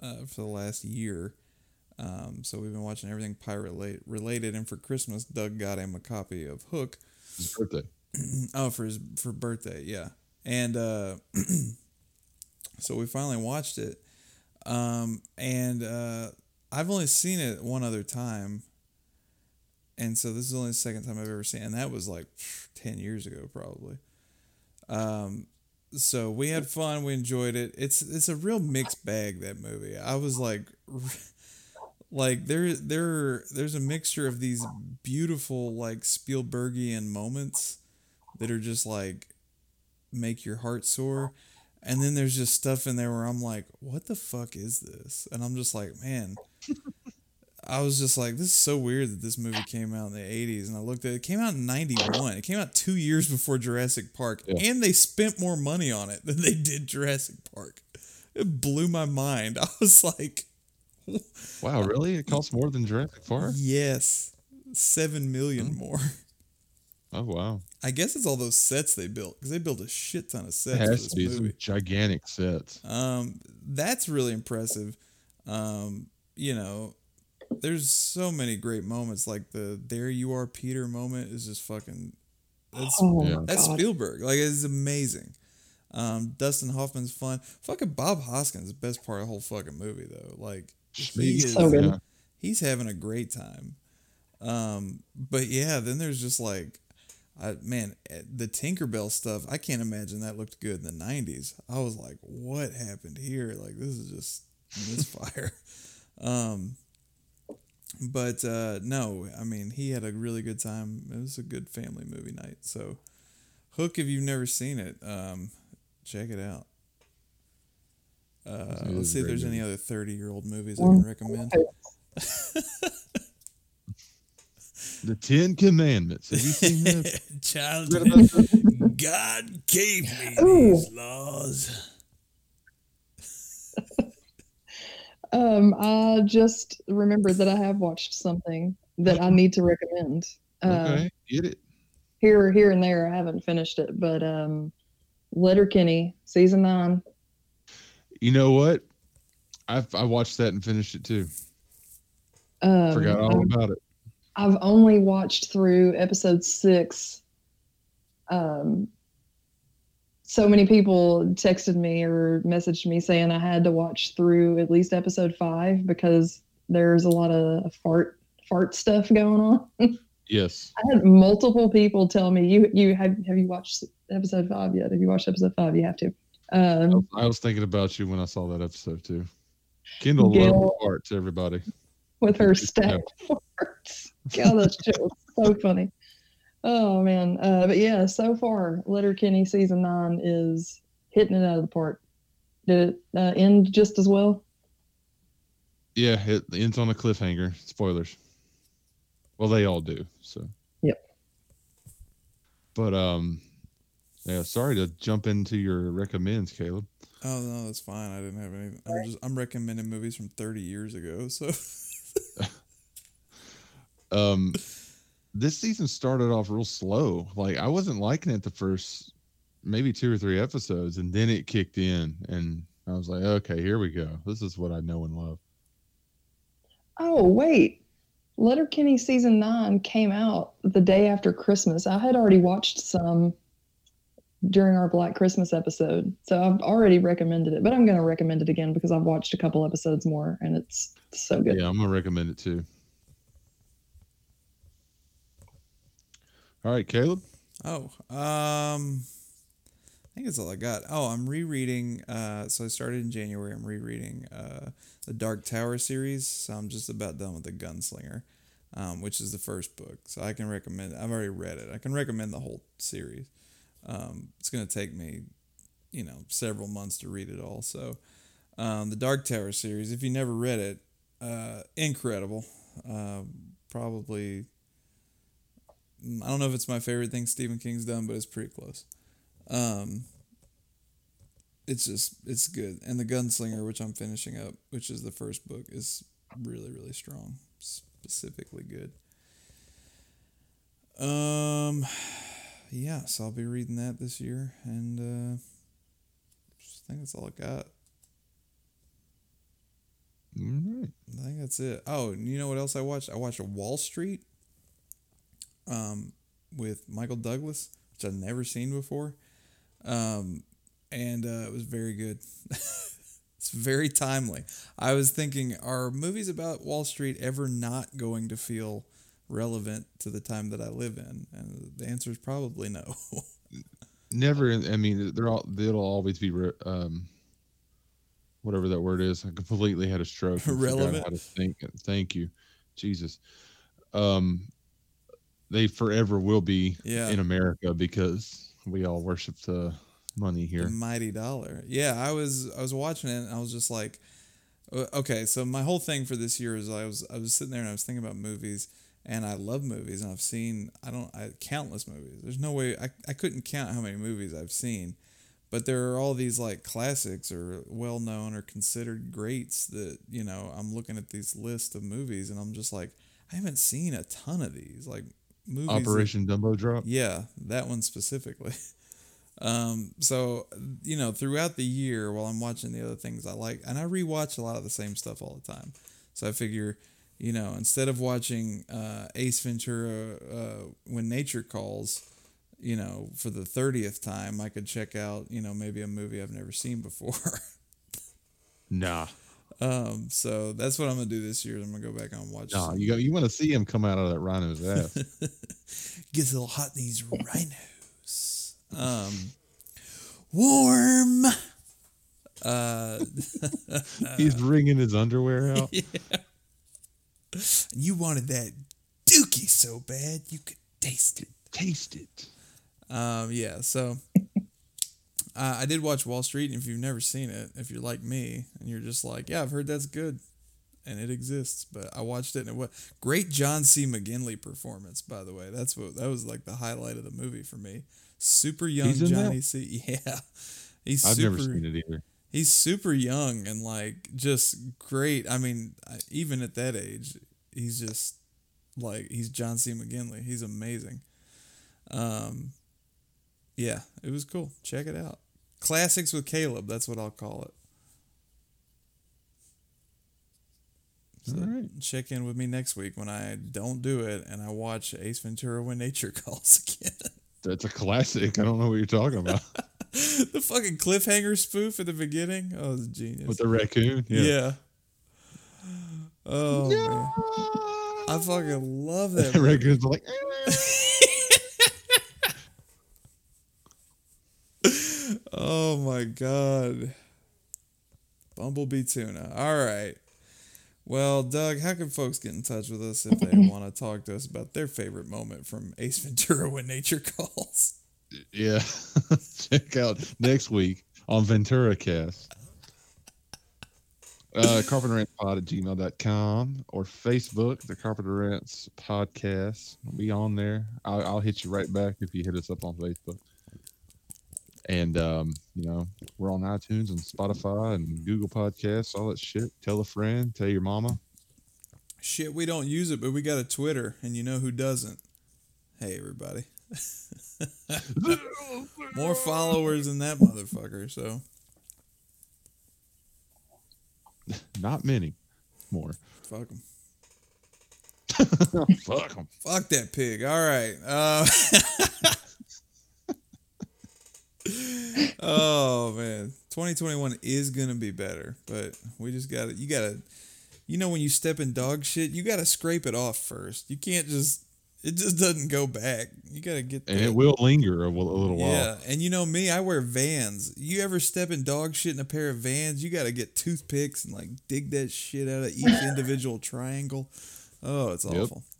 [SPEAKER 1] uh, for the last year. Um, so we've been watching everything pirate related. and for Christmas, Doug got him a copy of Hook.
[SPEAKER 3] His birthday.
[SPEAKER 1] oh, for his for birthday, yeah. And uh, so we finally watched it, um, and uh, I've only seen it one other time, and so this is only the second time I've ever seen, it, and that was like ten years ago, probably. Um, so we had fun, we enjoyed it. It's it's a real mixed bag that movie. I was like. Like there, there, there's a mixture of these beautiful like Spielbergian moments that are just like make your heart soar. And then there's just stuff in there where I'm like, what the fuck is this? And I'm just like, man, I was just like, this is so weird that this movie came out in the 80s. And I looked at it, it came out in 91. It came out two years before Jurassic Park.
[SPEAKER 3] Yeah.
[SPEAKER 1] And they spent more money on it than they did Jurassic Park. It blew my mind. I was like,
[SPEAKER 3] Wow, really? It costs more than Jurassic Park?
[SPEAKER 1] yes, seven million
[SPEAKER 3] Hmm.
[SPEAKER 1] more.
[SPEAKER 3] Oh wow.
[SPEAKER 1] I guess it's all those sets they built because they built a shit ton of sets for
[SPEAKER 3] has to be
[SPEAKER 1] movie.
[SPEAKER 3] some gigantic sets.
[SPEAKER 1] Um, that's really impressive. Um, you know, there's so many great moments. Like the "There You Are, Peter" moment is just fucking. That's
[SPEAKER 2] Oh
[SPEAKER 3] Yeah.
[SPEAKER 1] that's. Spielberg. Like it's amazing. Um, Dustin Hoffman's fun. Fucking Bob Hoskins, the best part of the whole fucking movie though. Like he
[SPEAKER 3] Schmeat.
[SPEAKER 1] is,
[SPEAKER 2] So good.
[SPEAKER 3] Yeah.
[SPEAKER 1] he's having a great time. Um, but yeah, then there's just like, I man, eh, the Tinkerbell stuff. I can't imagine that looked good in the '90s. I was like, what happened here? Like this is just misfire. um, but uh, no, I mean he had a really good time. It was a good family movie night. So, Hook, if you've never seen it, um, check it out. Uh, let's see if
[SPEAKER 3] great
[SPEAKER 1] there's any other 30 year old movies I can recommend.
[SPEAKER 3] The Ten Commandments. Have you seen that?
[SPEAKER 1] Child,
[SPEAKER 3] Read about that?
[SPEAKER 1] God gave me
[SPEAKER 2] Ooh.
[SPEAKER 1] these laws.
[SPEAKER 2] Um, I just remembered that I have watched something that I need to recommend. Uh,
[SPEAKER 3] Okay, get it.
[SPEAKER 2] Here, here and there, I haven't finished it, but um, Letterkenny season nine.
[SPEAKER 3] You know what? I I watched that and finished it too.
[SPEAKER 2] Um,
[SPEAKER 3] Forgot all about it.
[SPEAKER 2] I've only watched through episode six. Um, so many people texted me or messaged me saying I had to watch through at least episode five because there's a lot of fart fart stuff going on.
[SPEAKER 3] Yes.
[SPEAKER 2] I had multiple people tell me you you have have you watched episode five yet? Have you watched episode five? You have to. Um,
[SPEAKER 3] I was thinking about you when I saw that episode too. Kendall
[SPEAKER 2] Gail-
[SPEAKER 3] loved the parts, everybody.
[SPEAKER 2] with her stacked farts. God, that's just so funny. Oh man, uh, but yeah, so far, Letterkenny season nine is hitting it out of the park. Did it uh, end just as well?
[SPEAKER 3] Yeah, it ends on a cliffhanger. Spoilers. Well, they all do. So.
[SPEAKER 2] Yep.
[SPEAKER 3] But um, yeah. Sorry to jump into your recommends, Caleb.
[SPEAKER 1] Oh no, that's fine. I didn't have any. I'm just I'm recommending movies from 30 years ago. So
[SPEAKER 3] Um, this season started off real slow. Like I wasn't liking it the first maybe two or three episodes, and then it kicked in, and I was like, okay, here we go. This is what I know and love.
[SPEAKER 2] Oh wait, Letterkenny season nine came out the day after Christmas. I had already watched some during our Black Christmas episode, so I've already recommended it. But I'm going to recommend it again because I've watched a couple episodes more, and it's so good.
[SPEAKER 3] Yeah, I'm gonna recommend it too. All right, Caleb.
[SPEAKER 1] oh um, I think that's all I got. Oh, I'm rereading. Uh, so I started in January. I'm rereading uh the Dark Tower series. So I'm just about done with the Gunslinger, um, which is the first book. So I can recommend. I've already read it. I can recommend the whole series. Um, it's gonna take me, you know, several months to read it all. So, um, the Dark Tower series. If you never read it, uh, incredible. Um, probably. I don't know if it's my favorite thing Stephen King's done, but it's pretty close. Um, it's just it's good. And the Gunslinger, which I'm finishing up, which is the first book, is really really strong, specifically good. Um, yeah, so I'll be reading that this year, and uh, I think that's all I got.
[SPEAKER 3] Right.
[SPEAKER 1] I think that's it. Oh, and you know what else I watched? I watched Wall Street um, with Michael Douglas, which I've never seen before. Um, and uh, it was very good. it's very timely. I was thinking, are movies about Wall Street ever not going to feel relevant to the time that I live in? And the answer is probably no.
[SPEAKER 3] Never. I mean, they're all. They'll always be. re- Um, whatever that word is. I completely had a stroke.
[SPEAKER 1] Relevant?
[SPEAKER 3] How to think? Thank you, Jesus. Um, they forever will be
[SPEAKER 1] Yeah.
[SPEAKER 3] in America because we all worship the money here.
[SPEAKER 1] The mighty dollar. Yeah, I was I was watching it and I was just like, okay. So my whole thing for this year is I was I was sitting there and I was thinking about movies and I love movies and I've seen I don't I countless movies. There's no way I I couldn't count how many movies I've seen, but there are all these like classics or well known or considered greats that you know I'm looking at these list of movies and I'm just like I haven't seen a ton of these like movies. that-
[SPEAKER 3] Operation Dumbo Drop.
[SPEAKER 1] yeah, that one specifically. Um, so you know, throughout the year while I'm watching the other things I like, and I rewatch a lot of the same stuff all the time. So I figure, you know, instead of watching uh, Ace Ventura uh, when nature calls, you know, for the thirtieth time, I could check out, you know, maybe a movie I've never seen before.
[SPEAKER 3] Nah,
[SPEAKER 1] um, so that's what I'm gonna do this year. I'm gonna go back and watch.
[SPEAKER 3] nah.
[SPEAKER 1] some-
[SPEAKER 3] You go. You want to see him come out of that rhino's ass.
[SPEAKER 1] gets a little hot in these rhinos. Um, warm. Uh,
[SPEAKER 3] He's wringing his underwear out.
[SPEAKER 1] You wanted that dookie so bad you could taste it.
[SPEAKER 3] Taste it.
[SPEAKER 1] Um, yeah, so uh, I did watch Wall Street, and if you've never seen it, if you're like me and you're just like, yeah, I've heard that's good, and it exists, but I watched it and it was great. John C. McGinley performance, by the way. That's what that was like the highlight of the movie for me. Super young
[SPEAKER 3] in that?
[SPEAKER 1] Johnny C. Yeah, he's
[SPEAKER 3] I've
[SPEAKER 1] super.
[SPEAKER 3] never seen it either.
[SPEAKER 1] He's super young and like just great. I mean, even at that age, he's just like he's John C. McGinley. He's amazing. Um, yeah, it was cool. Check it out. Classics with Caleb. That's what I'll call it. So
[SPEAKER 3] All right.
[SPEAKER 1] check in with me next week when I don't do it and I watch Ace Ventura when nature calls again.
[SPEAKER 3] That's a classic. I don't know what you're talking about.
[SPEAKER 1] the fucking cliffhanger spoof at the beginning. Oh, it was genius.
[SPEAKER 3] With the raccoon.
[SPEAKER 1] Yeah. Oh man, I fucking love that.
[SPEAKER 3] The raccoon's like. Eh.
[SPEAKER 1] oh my god. Bumblebee tuna. All right. Well, Doug, how can folks get in touch with us if they want to talk to us about their favorite moment from Ace Ventura when nature calls?
[SPEAKER 3] Yeah. Check out next week on Ventura Cast. Uh, Carpenter Rants Pod at gmail.com or Facebook, the Carpenter Rants Podcast. Be on there. I'll, I'll hit you right back if you hit us up on Facebook. And, um, you know, we're on iTunes and Spotify and Google Podcasts, all that shit. Tell a friend, tell your mama.
[SPEAKER 1] Shit, we don't use it, but we got a Twitter, and you know who doesn't? Hey, everybody. More followers than that motherfucker, so.
[SPEAKER 3] Not many more.
[SPEAKER 1] Fuck him.
[SPEAKER 3] Fuck 'em.
[SPEAKER 1] Fuck that pig. All right. Uh, oh man, 2021 is gonna be better, but we just got to You got to. You know when you step in dog shit, you got to scrape it off first. You can't just. It just doesn't go back. You got to get.
[SPEAKER 3] And it will linger a, a little while.
[SPEAKER 1] Yeah, and you know me, I wear Vans. You ever step in dog shit in a pair of Vans? You got to get toothpicks and like dig that shit out of each individual triangle. Oh, it's
[SPEAKER 3] Yep.
[SPEAKER 1] awful.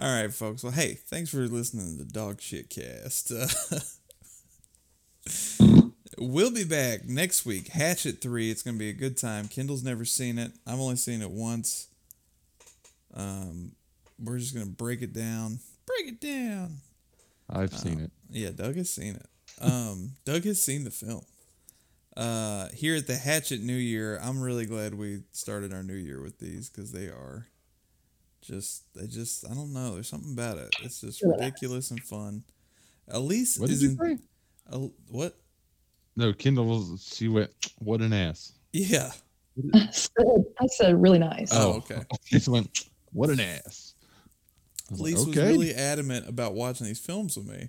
[SPEAKER 1] All right, folks. Well, hey, thanks for listening to the Dog Shit Cast. Uh, we'll be back next week. Hatchet three. It's gonna be a good time. Kendall's never seen it. I've only seen it once. Um, we're just gonna break it down. Break it down.
[SPEAKER 3] I've seen it.
[SPEAKER 1] Yeah, Doug has seen it. um, Doug has seen the film. Uh, here at the Hatchet New Year, I'm really glad we started our new year with these because they are just they just I don't know. There's something about it. It's just ridiculous and fun. Elise
[SPEAKER 3] What did
[SPEAKER 1] is
[SPEAKER 3] you
[SPEAKER 1] in
[SPEAKER 3] say?
[SPEAKER 1] El- what?
[SPEAKER 3] No, Kendall. She went. What an ass.
[SPEAKER 1] Yeah.
[SPEAKER 2] I said, I said really nice.
[SPEAKER 1] Oh, okay.
[SPEAKER 3] She went. What an ass. I was like,
[SPEAKER 1] Elise was really adamant about watching these films with me.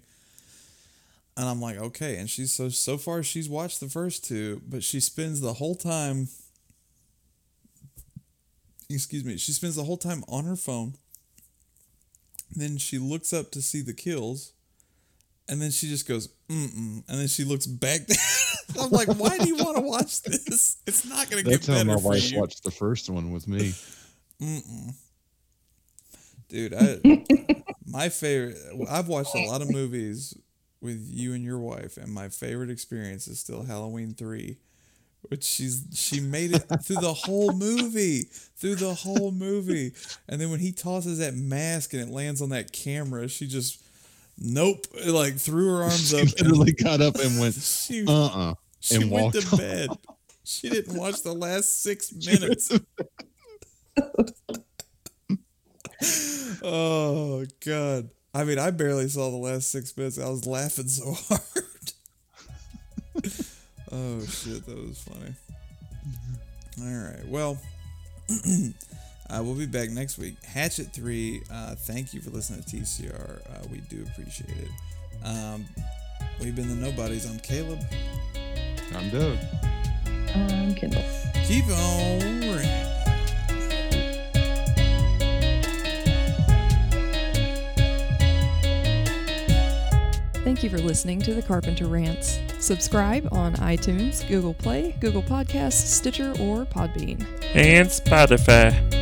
[SPEAKER 1] And I'm like, okay. And she's so so far she's watched the first two, but she spends the whole time excuse me, she spends the whole time on her phone. Then she looks up to see the kills. And then she just goes, mm mm. And then she looks back. I'm like, why do you want to watch this? It's not going to get
[SPEAKER 3] That's how
[SPEAKER 1] better
[SPEAKER 3] my
[SPEAKER 1] for
[SPEAKER 3] wife
[SPEAKER 1] you.
[SPEAKER 3] watched the first one with me.
[SPEAKER 1] Mm-mm. Dude, I my favorite. I've watched a lot of movies with you and your wife, and my favorite experience is still Halloween three, which she's she made it through the whole movie, through the whole movie, and then when he tosses that mask and it lands on that camera, she just nope, like threw her arms
[SPEAKER 3] She
[SPEAKER 1] up. and
[SPEAKER 3] literally got up and went.
[SPEAKER 1] she
[SPEAKER 3] Uh uh
[SPEAKER 1] she
[SPEAKER 3] and
[SPEAKER 1] went to
[SPEAKER 3] walked off.
[SPEAKER 1] bed. She didn't watch the last six minutes. oh god. I mean, I barely saw the last six minutes. I was laughing so hard. oh shit, that was funny. All right, well, uh, we'll be back next week. Hatchet three. Uh, thank you for listening to TCR. Uh, we do appreciate it. Um, we've been the nobodies. I'm Caleb.
[SPEAKER 3] I'm Doug.
[SPEAKER 2] Um, Kendall.
[SPEAKER 1] Keep on
[SPEAKER 4] Thank you for listening to the Carpenter Rants. Subscribe on iTunes, Google Play, Google Podcasts, Stitcher, or Podbean.
[SPEAKER 5] and Spotify.